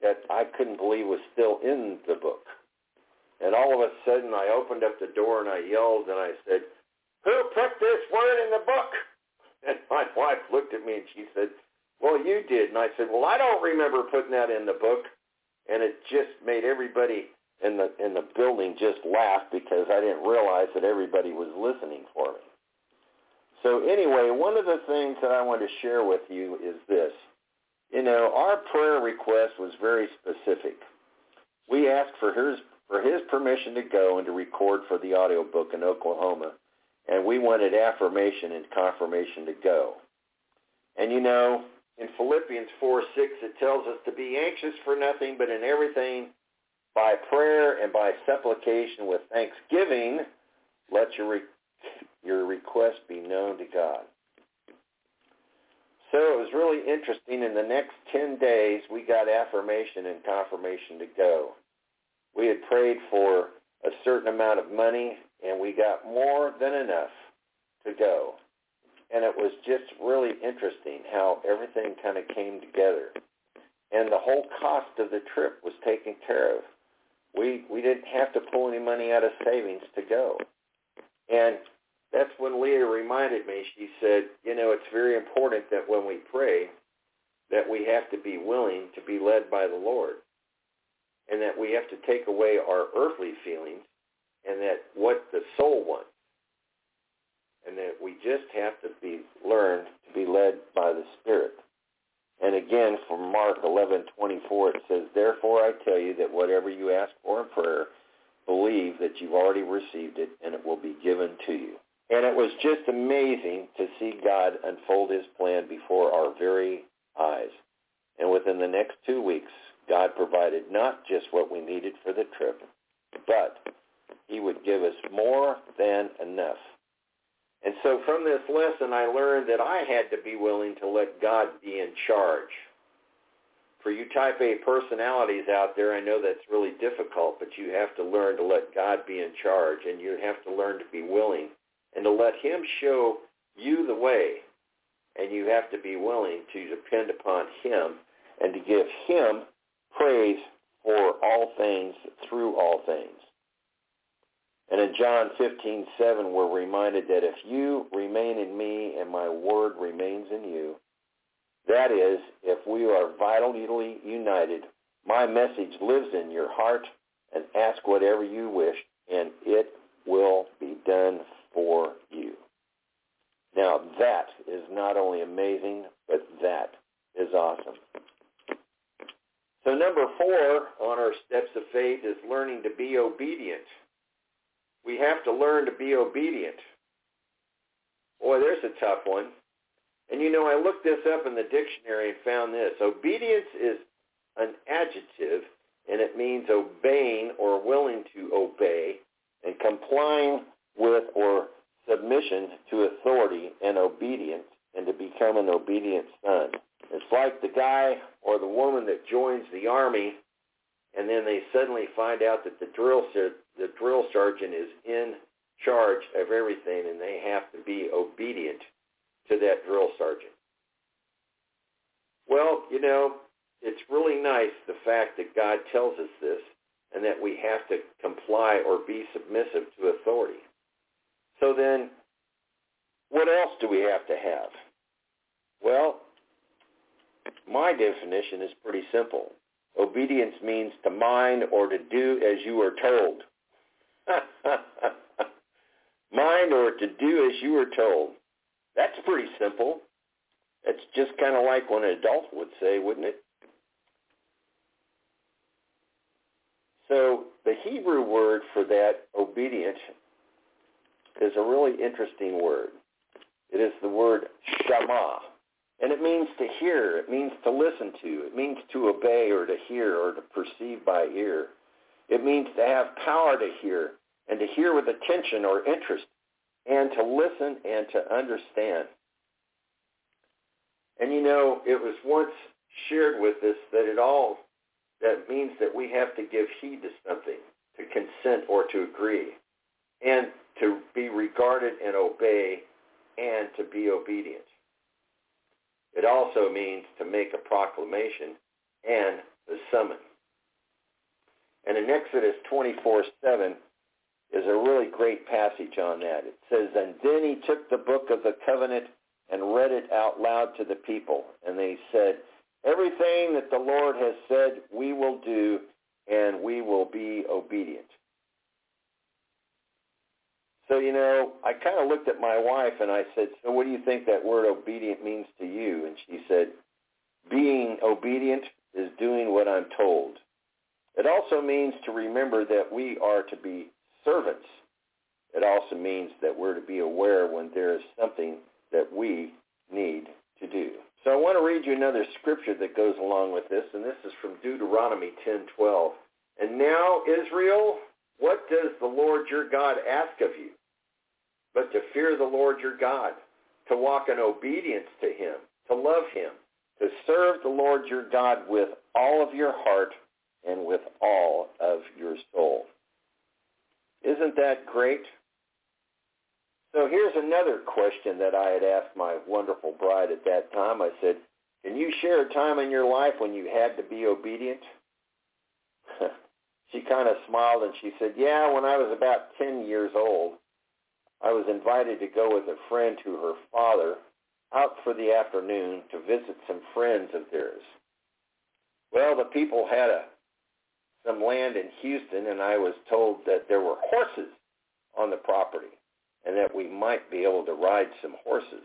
that I couldn't believe was still in the book. And all of a sudden I opened up the door and I yelled and I said, who put this word in the book? And my wife looked at me and she said, well, you did. And I said, well, I don't remember putting that in the book. And it just made everybody in the in the building just laugh because I didn't realize that everybody was listening for me. So anyway, one of the things that I want to share with you is this. You know, our prayer request was very specific. We asked for his for his permission to go and to record for the audiobook in Oklahoma, and we wanted affirmation and confirmation to go. And you know, in Philippians 4, 6, it tells us to be anxious for nothing, but in everything, by prayer and by supplication with thanksgiving, let your, re- your request be known to God. So it was really interesting. In the next 10 days, we got affirmation and confirmation to go. We had prayed for a certain amount of money, and we got more than enough to go. And it was just really interesting how everything kind of came together. And the whole cost of the trip was taken care of. We we didn't have to pull any money out of savings to go. And that's when Leah reminded me, she said, you know, it's very important that when we pray, that we have to be willing to be led by the Lord. And that we have to take away our earthly feelings and that what the soul wants. And that we just have to be learned to be led by the Spirit. And again, from Mark 11:24, it says, "Therefore I tell you that whatever you ask for in prayer, believe that you've already received it, and it will be given to you." And it was just amazing to see God unfold his plan before our very eyes. And within the next two weeks, God provided not just what we needed for the trip, but he would give us more than enough. And so from this lesson, I learned that I had to be willing to let God be in charge. For you type A personalities out there, I know that's really difficult, but you have to learn to let God be in charge, and you have to learn to be willing and to let him show you the way and you have to be willing to depend upon him and to give him praise for all things through all things. And in John 15, 7, we're reminded that if you remain in me and my word remains in you, that is, if we are vitally united, my message lives in your heart and ask whatever you wish and it will be done for you. Now that is not only amazing, but that is awesome. So number four on our steps of faith is learning to be obedient. We have to learn to be obedient. Boy, there's a tough one. And you know, I looked this up in the dictionary and found this. Obedience is an adjective, and it means obeying or willing to obey and complying with or submission to authority and obedience and to become an obedient son. It's like the guy or the woman that joins the army and then they suddenly find out that the drill the drill sergeant is in charge of everything and they have to be obedient to that drill sergeant. Well, you know, it's really nice the fact that God tells us this and that we have to comply or be submissive to authority. So then, what else do we have to have? Well, my definition is pretty simple. Obedience means to mind or to do as you are told. mind or to do as you are told. That's pretty simple. It's just kind of like what an adult would say, wouldn't it? So the Hebrew word for that obedient is a really interesting word. It is the word shama. And it means to hear. It means to listen to. It means to obey or to hear or to perceive by ear. It means to have power to hear and to hear with attention or interest and to listen and to understand. And you know, it was once shared with us that it all that means that we have to give heed to something, to consent or to agree, and to be regarded and obey, and to be obedient. It also means to make a proclamation and the summons. And in Exodus 24:7 is a really great passage on that. It says, And then he took the book of the covenant and read it out loud to the people. And they said, Everything that the Lord has said we will do, and we will be obedient. So, you know, I kind of looked at my wife and I said, so what do you think that word obedient means to you? And she said, being obedient is doing what I'm told. It also means to remember that we are to be servants. It also means that we're to be aware when there is something that we need to do. So I want to read you another scripture that goes along with this, and this is from Deuteronomy 10:12. And now, Israel, what does the Lord your God ask of you? But to fear the Lord your God, to walk in obedience to him, to love him, to serve the Lord your God with all of your heart and with all of your soul. Isn't that great? So here's another question that I had asked my wonderful bride at that time. I said, can you share a time in your life when you had to be obedient? She kind of smiled and she said, yeah, when I was about 10 years old, I was invited to go with a friend to her father out for the afternoon to visit some friends of theirs. Well, the people had a, some land in Houston, and I was told that there were horses on the property and that we might be able to ride some horses.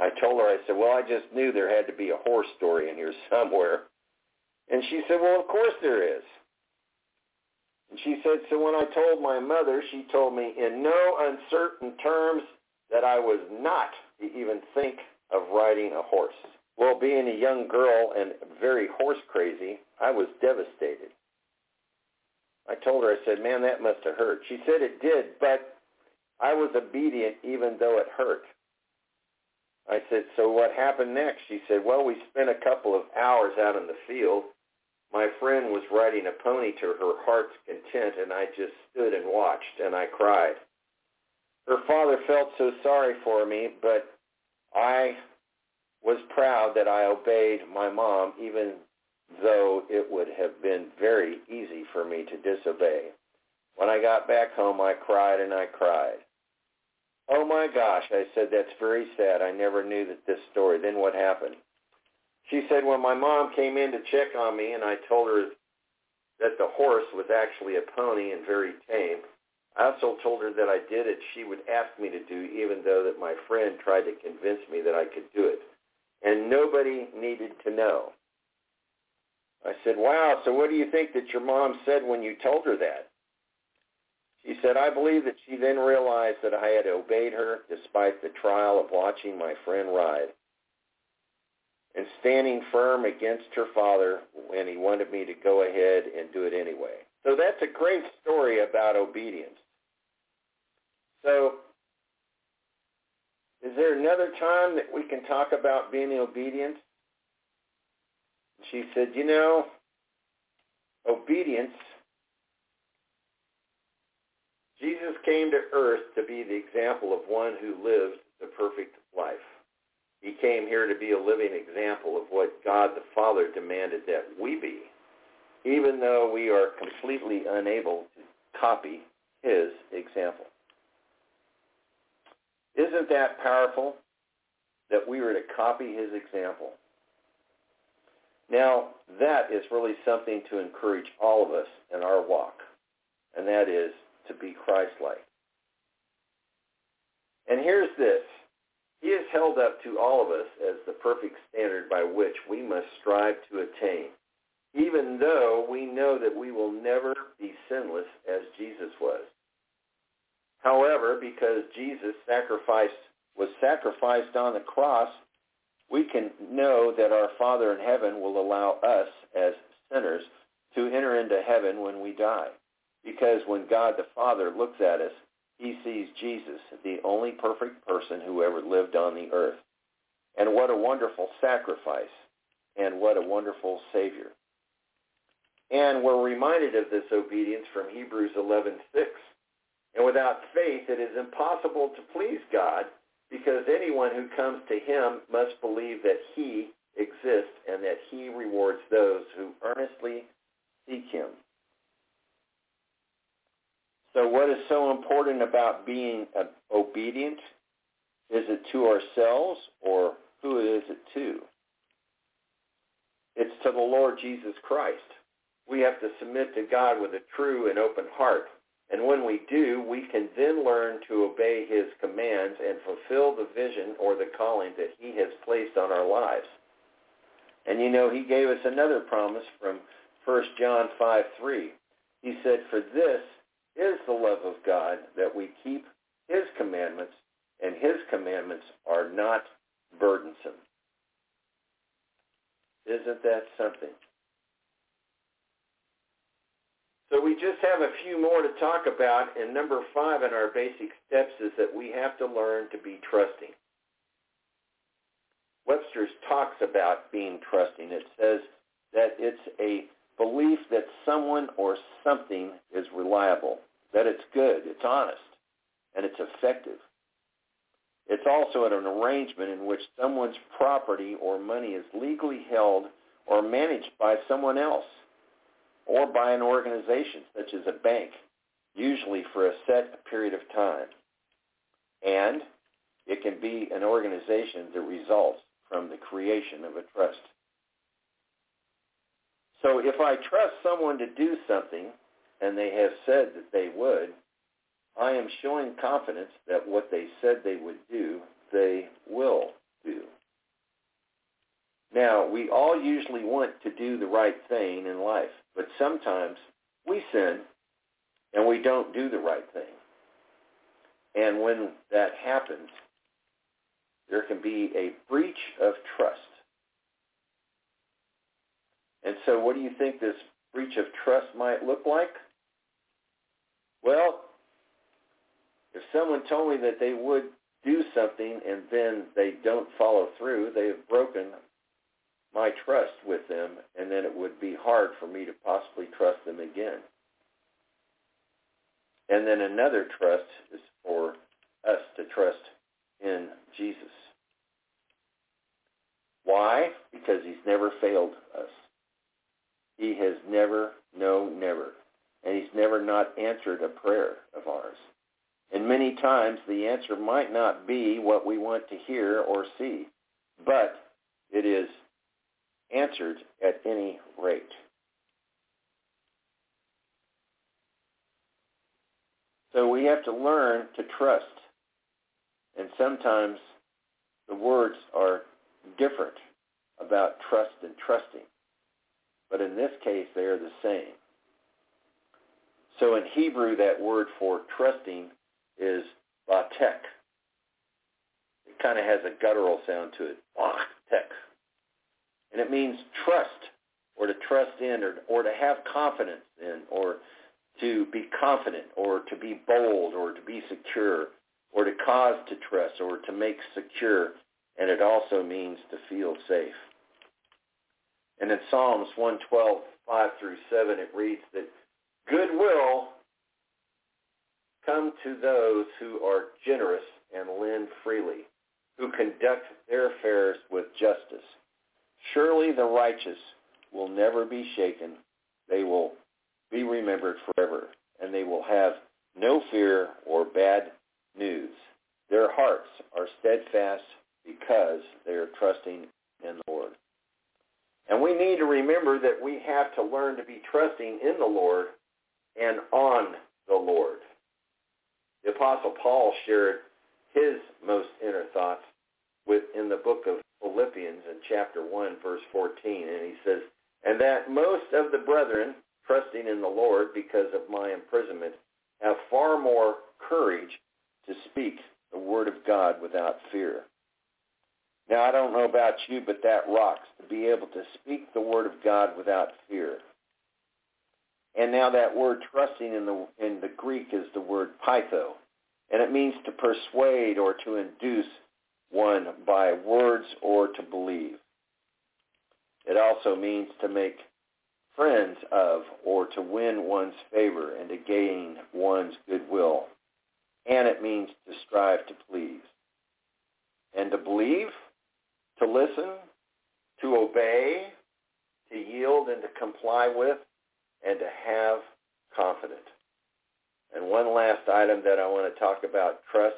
I told her, I said, well, I just knew there had to be a horse story in here somewhere. And she said, well, of course there is. And she said, so when I told my mother, she told me in no uncertain terms that I was not to even think of riding a horse. Well, being a young girl and very horse crazy, I was devastated. I told her, I said, man, that must have hurt. She said it did, but I was obedient even though it hurt. I said, so what happened next? She said, well, we spent a couple of hours out in the field my friend was riding a pony to her heart's content, and I just stood and watched, and I cried. Her father felt so sorry for me, but I was proud that I obeyed my mom even though it would have been very easy for me to disobey. When I got back home, I cried and I cried. Oh my gosh, I said, that's very sad. I never knew that this story. Then what happened? She said, when my mom came in to check on me and I told her that the horse was actually a pony and very tame, I also told her that I did it she would ask me to do even though that my friend tried to convince me that I could do it. And nobody needed to know. I said, wow, so what do you think that your mom said when you told her that? She said, I believe that she then realized that I had obeyed her despite the trial of watching my friend ride and standing firm against her father when he wanted me to go ahead and do it anyway. So that's a great story about obedience. So is there another time that we can talk about being obedient? She said, you know, obedience, Jesus came to earth to be the example of one who lived the perfect life. He came here to be a living example of what God the Father demanded that we be, even though we are completely unable to copy his example. Isn't that powerful that we were to copy his example? Now, that is really something to encourage all of us in our walk, and that is to be Christ-like. And here's this. He is held up to all of us as the perfect standard by which we must strive to attain, even though we know that we will never be sinless as Jesus was. However, because Jesus sacrificed, was sacrificed on the cross, we can know that our Father in heaven will allow us as sinners to enter into heaven when we die. Because when God the Father looks at us, he sees Jesus, the only perfect person who ever lived on the earth. And what a wonderful sacrifice and what a wonderful Savior. And we're reminded of this obedience from Hebrews 11:6. And without faith, it is impossible to please God because anyone who comes to him must believe that he exists and that he rewards those who earnestly seek him. So what is so important about being obedient? Is it to ourselves or who is it to? It's to the Lord Jesus Christ. We have to submit to God with a true and open heart. And when we do, we can then learn to obey his commands and fulfill the vision or the calling that he has placed on our lives. And you know, he gave us another promise from 1 John 5, 3. He said, for this is the love of God, that we keep his commandments, and his commandments are not burdensome. Isn't that something? So we just have a few more to talk about, and number five in our basic steps is that we have to learn to be trusting. Webster's talks about being trusting. It says that it's a belief that someone or something is reliable, that it's good, it's honest, and it's effective. It's also an arrangement in which someone's property or money is legally held or managed by someone else or by an organization such as a bank, usually for a set period of time. And it can be an organization that results from the creation of a trust. So if I trust someone to do something and they have said that they would, I am showing confidence that what they said they would do, they will do. Now, we all usually want to do the right thing in life, but sometimes we sin and we don't do the right thing. And when that happens, there can be a breach of trust. And so what do you think this breach of trust might look like? Well, if someone told me that they would do something and then they don't follow through, they have broken my trust with them, and then it would be hard for me to possibly trust them again. And then another trust is for us to trust in Jesus. Why? Because he's never failed us. He has never, no, never. And he's never not answered a prayer of ours. And many times the answer might not be what we want to hear or see, but it is answered at any rate. So we have to learn to trust. And sometimes the words are different about trust and trusting. But in this case, they are the same. So in Hebrew, that word for trusting is batek. It kind of has a guttural sound to it. Batek. And it means trust or to trust in or, or to have confidence in or to be confident or to be bold or to be secure or to cause to trust or to make secure. And it also means to feel safe. And in Psalms 112, 5 through 7, it reads that goodwill come to those who are generous and lend freely, who conduct their affairs with justice. Surely the righteous will never be shaken. They will be remembered forever, and they will have no fear or bad news. Their hearts are steadfast because they are trusting in the Lord. And we need to remember that we have to learn to be trusting in the Lord and on the Lord. The Apostle Paul shared his most inner thoughts with in the book of Philippians in chapter 1, verse 14. And he says, And that most of the brethren, trusting in the Lord because of my imprisonment, have far more courage to speak the word of God without fear. Now, I don't know about you, but that rocks to be able to speak the word of God without fear. And now that word trusting in the in the Greek is the word peitho, and it means to persuade or to induce one by words or to believe. It also means to make friends of or to win one's favor and to gain one's goodwill. And it means to strive to please. And to believe, to listen, to obey, to yield and to comply with, and to have confidence. And one last item that I want to talk about trust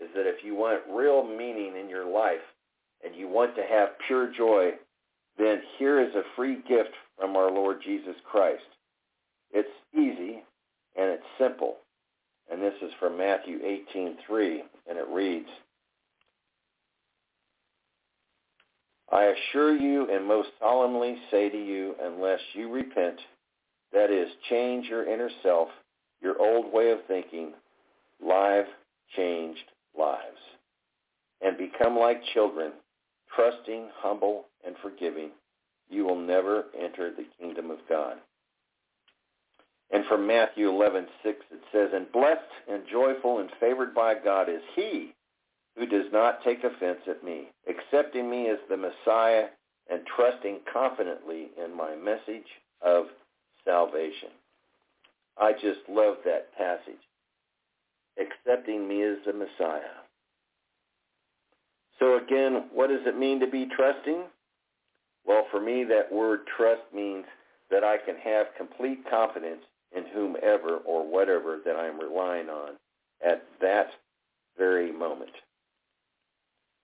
is that if you want real meaning in your life and you want to have pure joy, then here is a free gift from our Lord Jesus Christ. It's easy and it's simple. And this is from Matthew 18:3 and it reads I assure you and most solemnly say to you unless you repent that is change your inner self, your old way of thinking, live changed lives and become like children, trusting, humble, and forgiving, you will never enter the kingdom of God. And from Matthew 11:6 it says, "And blessed and joyful and favored by God is he who does not take offense at me, accepting me as the Messiah and trusting confidently in my message of salvation." I just love that passage accepting me as the Messiah. So again, what does it mean to be trusting? Well, for me, that word trust means that I can have complete confidence in whomever or whatever that I'm relying on at that very moment.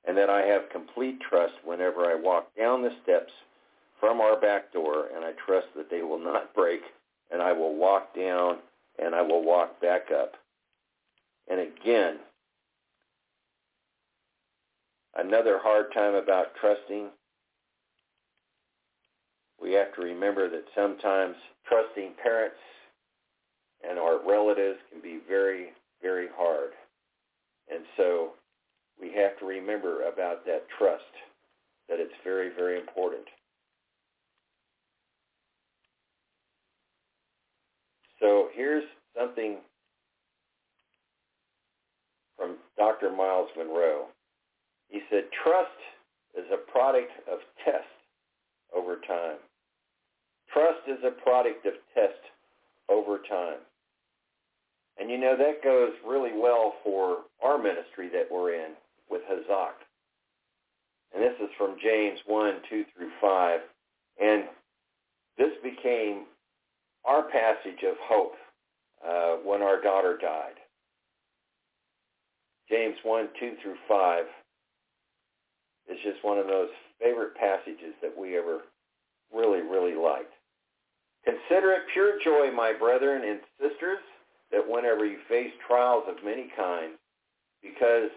And that I have complete trust whenever I walk down the steps from our back door and I trust that they will not break and I will walk down and I will walk back up and again, another hard time about trusting. We have to remember that sometimes trusting parents and our relatives can be very, very hard. And so we have to remember about that trust, that it's very, very important. So here's something from Dr. Myles Munroe. He said, trust is a product of test over time. Trust is a product of test over time. And you know, that goes really well for our ministry that we're in with Hazak. And this is from James 1, 2 through 5. And this became our passage of hope uh, when our daughter died. James 1, 2 through 5 is just one of those favorite passages that we ever really, really liked. Consider it pure joy, my brethren and sisters, that whenever you face trials of many kinds, because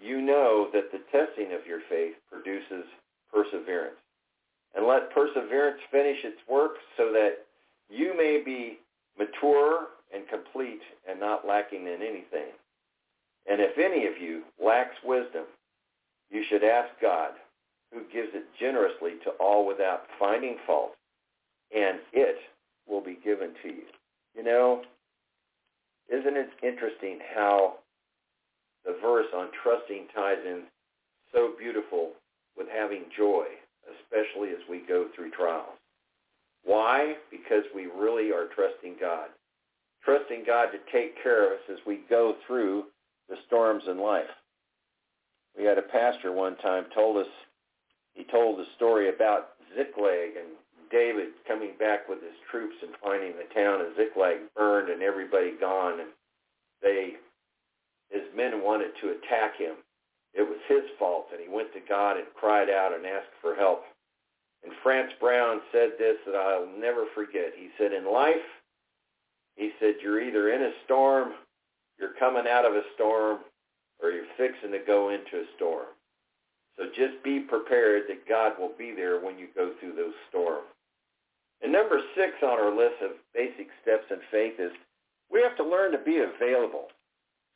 you know that the testing of your faith produces perseverance. And let perseverance finish its work so that you may be mature and complete and not lacking in anything. And if any of you lacks wisdom, you should ask God, who gives it generously to all without finding fault, and it will be given to you. You know, isn't it interesting how the verse on trusting ties in so beautiful with having joy, especially as we go through trials. Why? Because we really are trusting God. Trusting God to take care of us as we go through the storms in life. We had a pastor one time told us, he told a story about Ziklag and David coming back with his troops and finding the town of Ziklag burned and everybody gone and they his men wanted to attack him. It was his fault, and he went to God and cried out and asked for help. And Franz Brown said this that I'll never forget. He said, in life, he said, you're either in a storm, you're coming out of a storm, or you're fixing to go into a storm. So just be prepared that God will be there when you go through those storms. And number six on our list of basic steps in faith is we have to learn to be available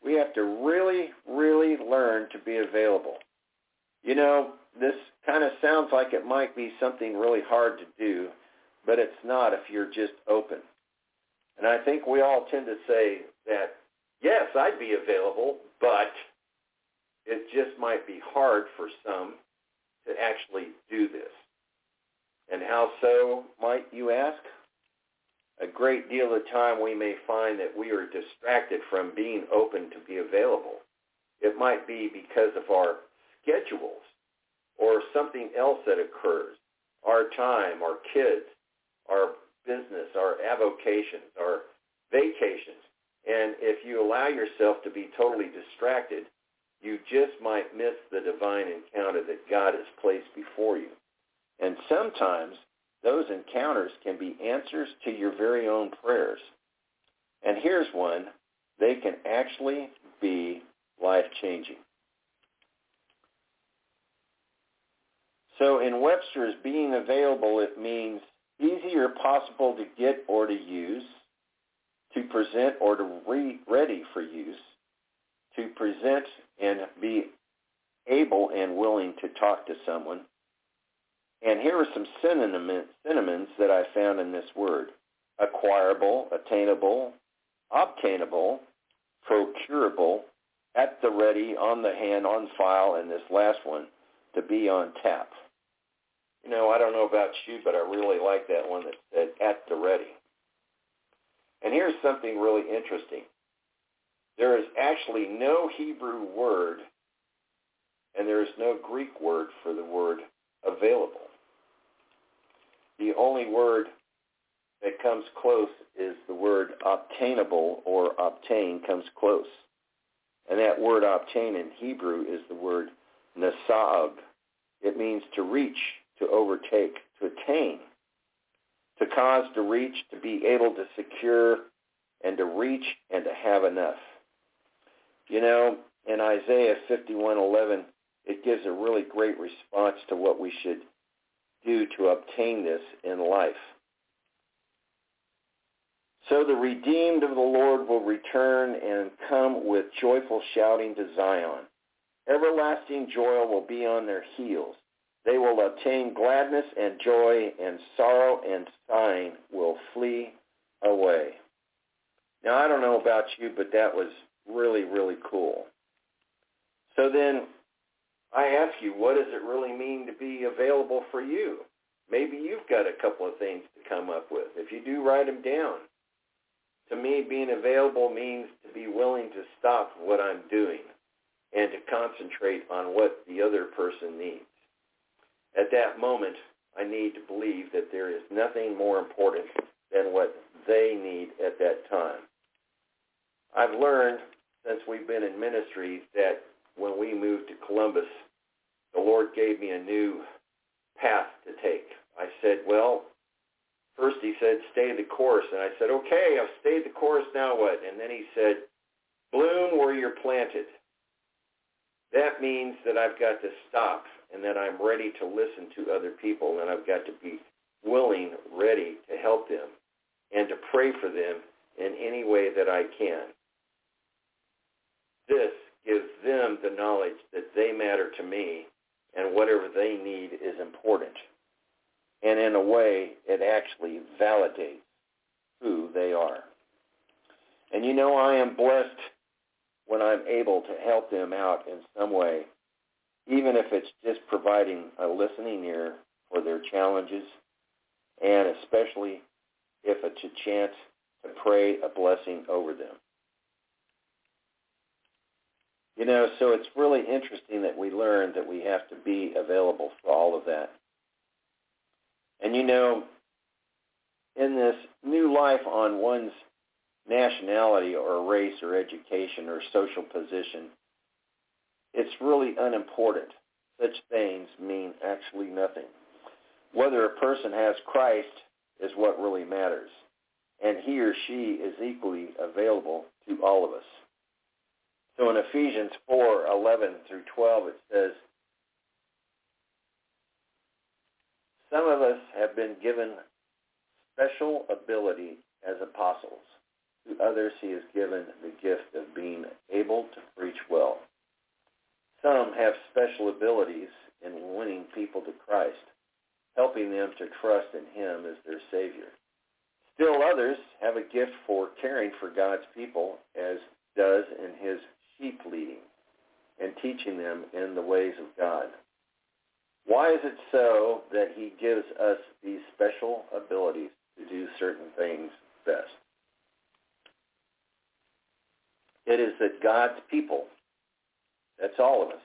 we have to really, really learn to be available. You know, this kind of sounds like it might be something really hard to do, but it's not if you're just open. And I think we all tend to say that, yes, I'd be available, but it just might be hard for some to actually do this. And how so, might you ask? a great deal of time we may find that we are distracted from being open to be available. It might be because of our schedules or something else that occurs, our time, our kids, our business, our avocations, our vacations. And if you allow yourself to be totally distracted, you just might miss the divine encounter that God has placed before you. And sometimes those encounters can be answers to your very own prayers. And here's one. They can actually be life-changing. So in Webster's being available, it means easy or possible to get or to use, to present or to be ready for use, to present and be able and willing to talk to someone, and here are some synonyms that I found in this word. Acquirable, attainable, obtainable, procurable, at the ready, on the hand, on file, and this last one, to be on tap. You know, I don't know about you, but I really like that one that said at the ready. And here's something really interesting. There is actually no Hebrew word and there is no Greek word for the word available the only word that comes close is the word obtainable or obtain comes close. And that word obtain in Hebrew is the word nasab. It means to reach, to overtake, to attain, to cause to reach, to be able to secure, and to reach and to have enough. You know, in Isaiah 51:11, it gives a really great response to what we should do to obtain this in life. So the redeemed of the Lord will return and come with joyful shouting to Zion. Everlasting joy will be on their heels. They will obtain gladness and joy, and sorrow and sighing will flee away. Now, I don't know about you, but that was really, really cool. So then I ask you, what does it really mean to be available for you? Maybe you've got a couple of things to come up with. If you do, write them down. To me, being available means to be willing to stop what I'm doing and to concentrate on what the other person needs. at that moment, I need to believe that there is nothing more important than what they need at that time. I've learned since we've been in ministry that when we moved to Columbus, the Lord gave me a new path to take. I said, well, first he said, stay the course. And I said, okay, I've stayed the course, now what? And then he said, bloom where you're planted. That means that I've got to stop and that I'm ready to listen to other people and I've got to be willing, ready to help them and to pray for them in any way that I can. This gives them the knowledge that they matter to me and whatever they need is important. And in a way, it actually validates who they are. And you know, I am blessed when I'm able to help them out in some way, even if it's just providing a listening ear for their challenges, and especially if it's a chance to pray a blessing over them. You know, so it's really interesting that we learn that we have to be available for all of that. And you know, in this new life on one's nationality or race or education or social position, it's really unimportant. Such things mean actually nothing. Whether a person has Christ is what really matters. And he or she is equally available to all of us. So in Ephesians 4, 11 through 12, it says, Some of us have been given special ability as apostles. To others he has given the gift of being able to preach well. Some have special abilities in winning people to Christ, helping them to trust in him as their Savior. Still others have a gift for caring for God's people as does in his sheep leading and teaching them in the ways of God. Why is it so that he gives us these special abilities to do certain things best? It is that God's people, that's all of us,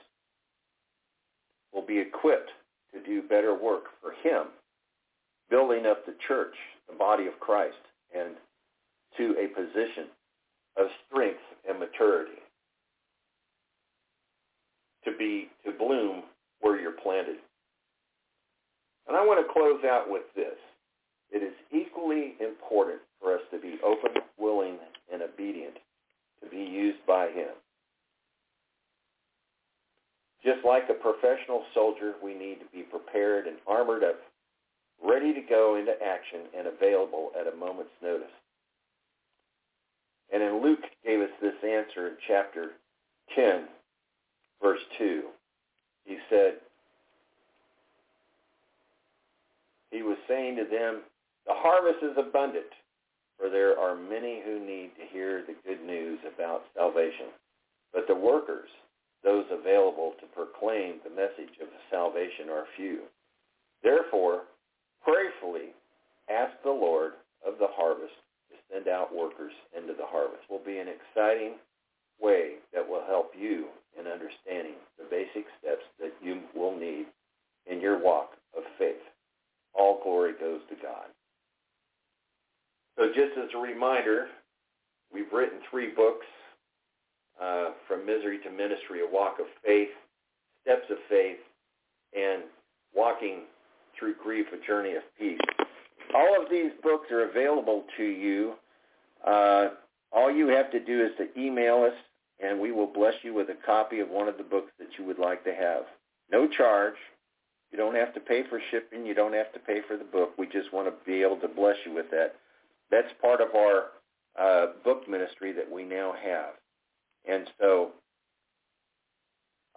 will be equipped to do better work for him, building up the church, the body of Christ, and to a position of strength and maturity to be to bloom where you're planted. And I want to close out with this. It is equally important for us to be open, willing, and obedient to be used by him. Just like a professional soldier, we need to be prepared and armored up, ready to go into action and available at a moment's notice. And then Luke gave us this answer in chapter 10, verse 2. He said, he was saying to them, the harvest is abundant, for there are many who need to hear the good news about salvation. But the workers, those available to proclaim the message of salvation, are few. Therefore, prayerfully ask the Lord of the harvest to send out workers into the harvest. Will be an exciting way that will help you in understanding the basic steps that you will need in your walk of faith. All glory goes to God. So just as a reminder, we've written three books, uh, From Misery to Ministry, A Walk of Faith, Steps of Faith, and Walking Through Grief, A Journey of Peace. All of these books are available to you. Uh, all you have to do is to email us and we will bless you with a copy of one of the books that you would like to have. No charge. You don't have to pay for shipping. You don't have to pay for the book. We just want to be able to bless you with that. That's part of our uh, book ministry that we now have. And so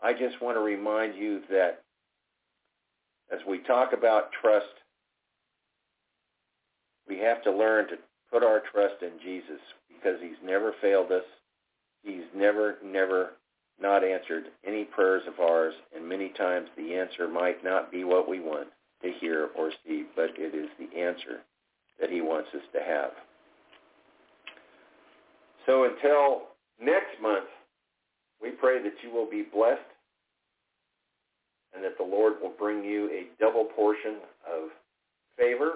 I just want to remind you that as we talk about trust, we have to learn to put our trust in Jesus because he's never failed us. He's never, never not answered any prayers of ours, and many times the answer might not be what we want to hear or see, but it is the answer that he wants us to have. So until next month, we pray that you will be blessed and that the Lord will bring you a double portion of favor,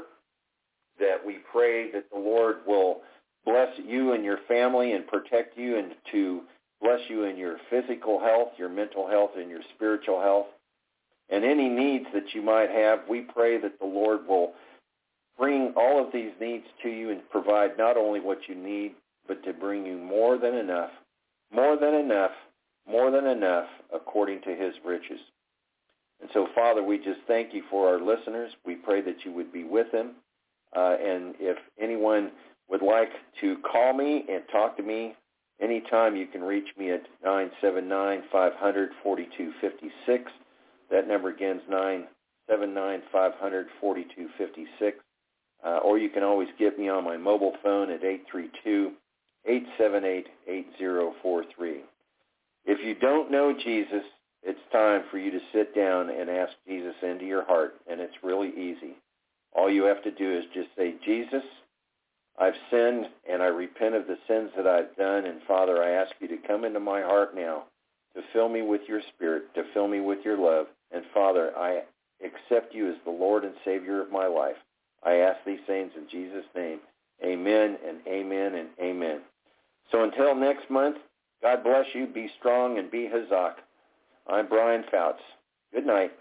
that we pray that the Lord will bless you and your family and protect you and to bless you in your physical health, your mental health, and your spiritual health. And any needs that you might have, we pray that the Lord will bring all of these needs to you and provide not only what you need, but to bring you more than enough, more than enough, more than enough according to his riches. And so, Father, we just thank you for our listeners. We pray that you would be with them. Uh, and if anyone would like to call me and talk to me anytime, you can reach me at 979-500-4256. That number again is 979-500-4256. Uh, or you can always get me on my mobile phone at 832-878-8043. If you don't know Jesus, it's time for you to sit down and ask Jesus into your heart, and it's really easy. All you have to do is just say, Jesus, I've sinned and I repent of the sins that I've done, and Father, I ask you to come into my heart now to fill me with your spirit, to fill me with your love. And Father, I accept you as the Lord and Savior of my life. I ask these things in Jesus' name. Amen and amen and amen. So until next month, God bless you. Be strong and be Hazak. I'm Brian Foutz. Good night.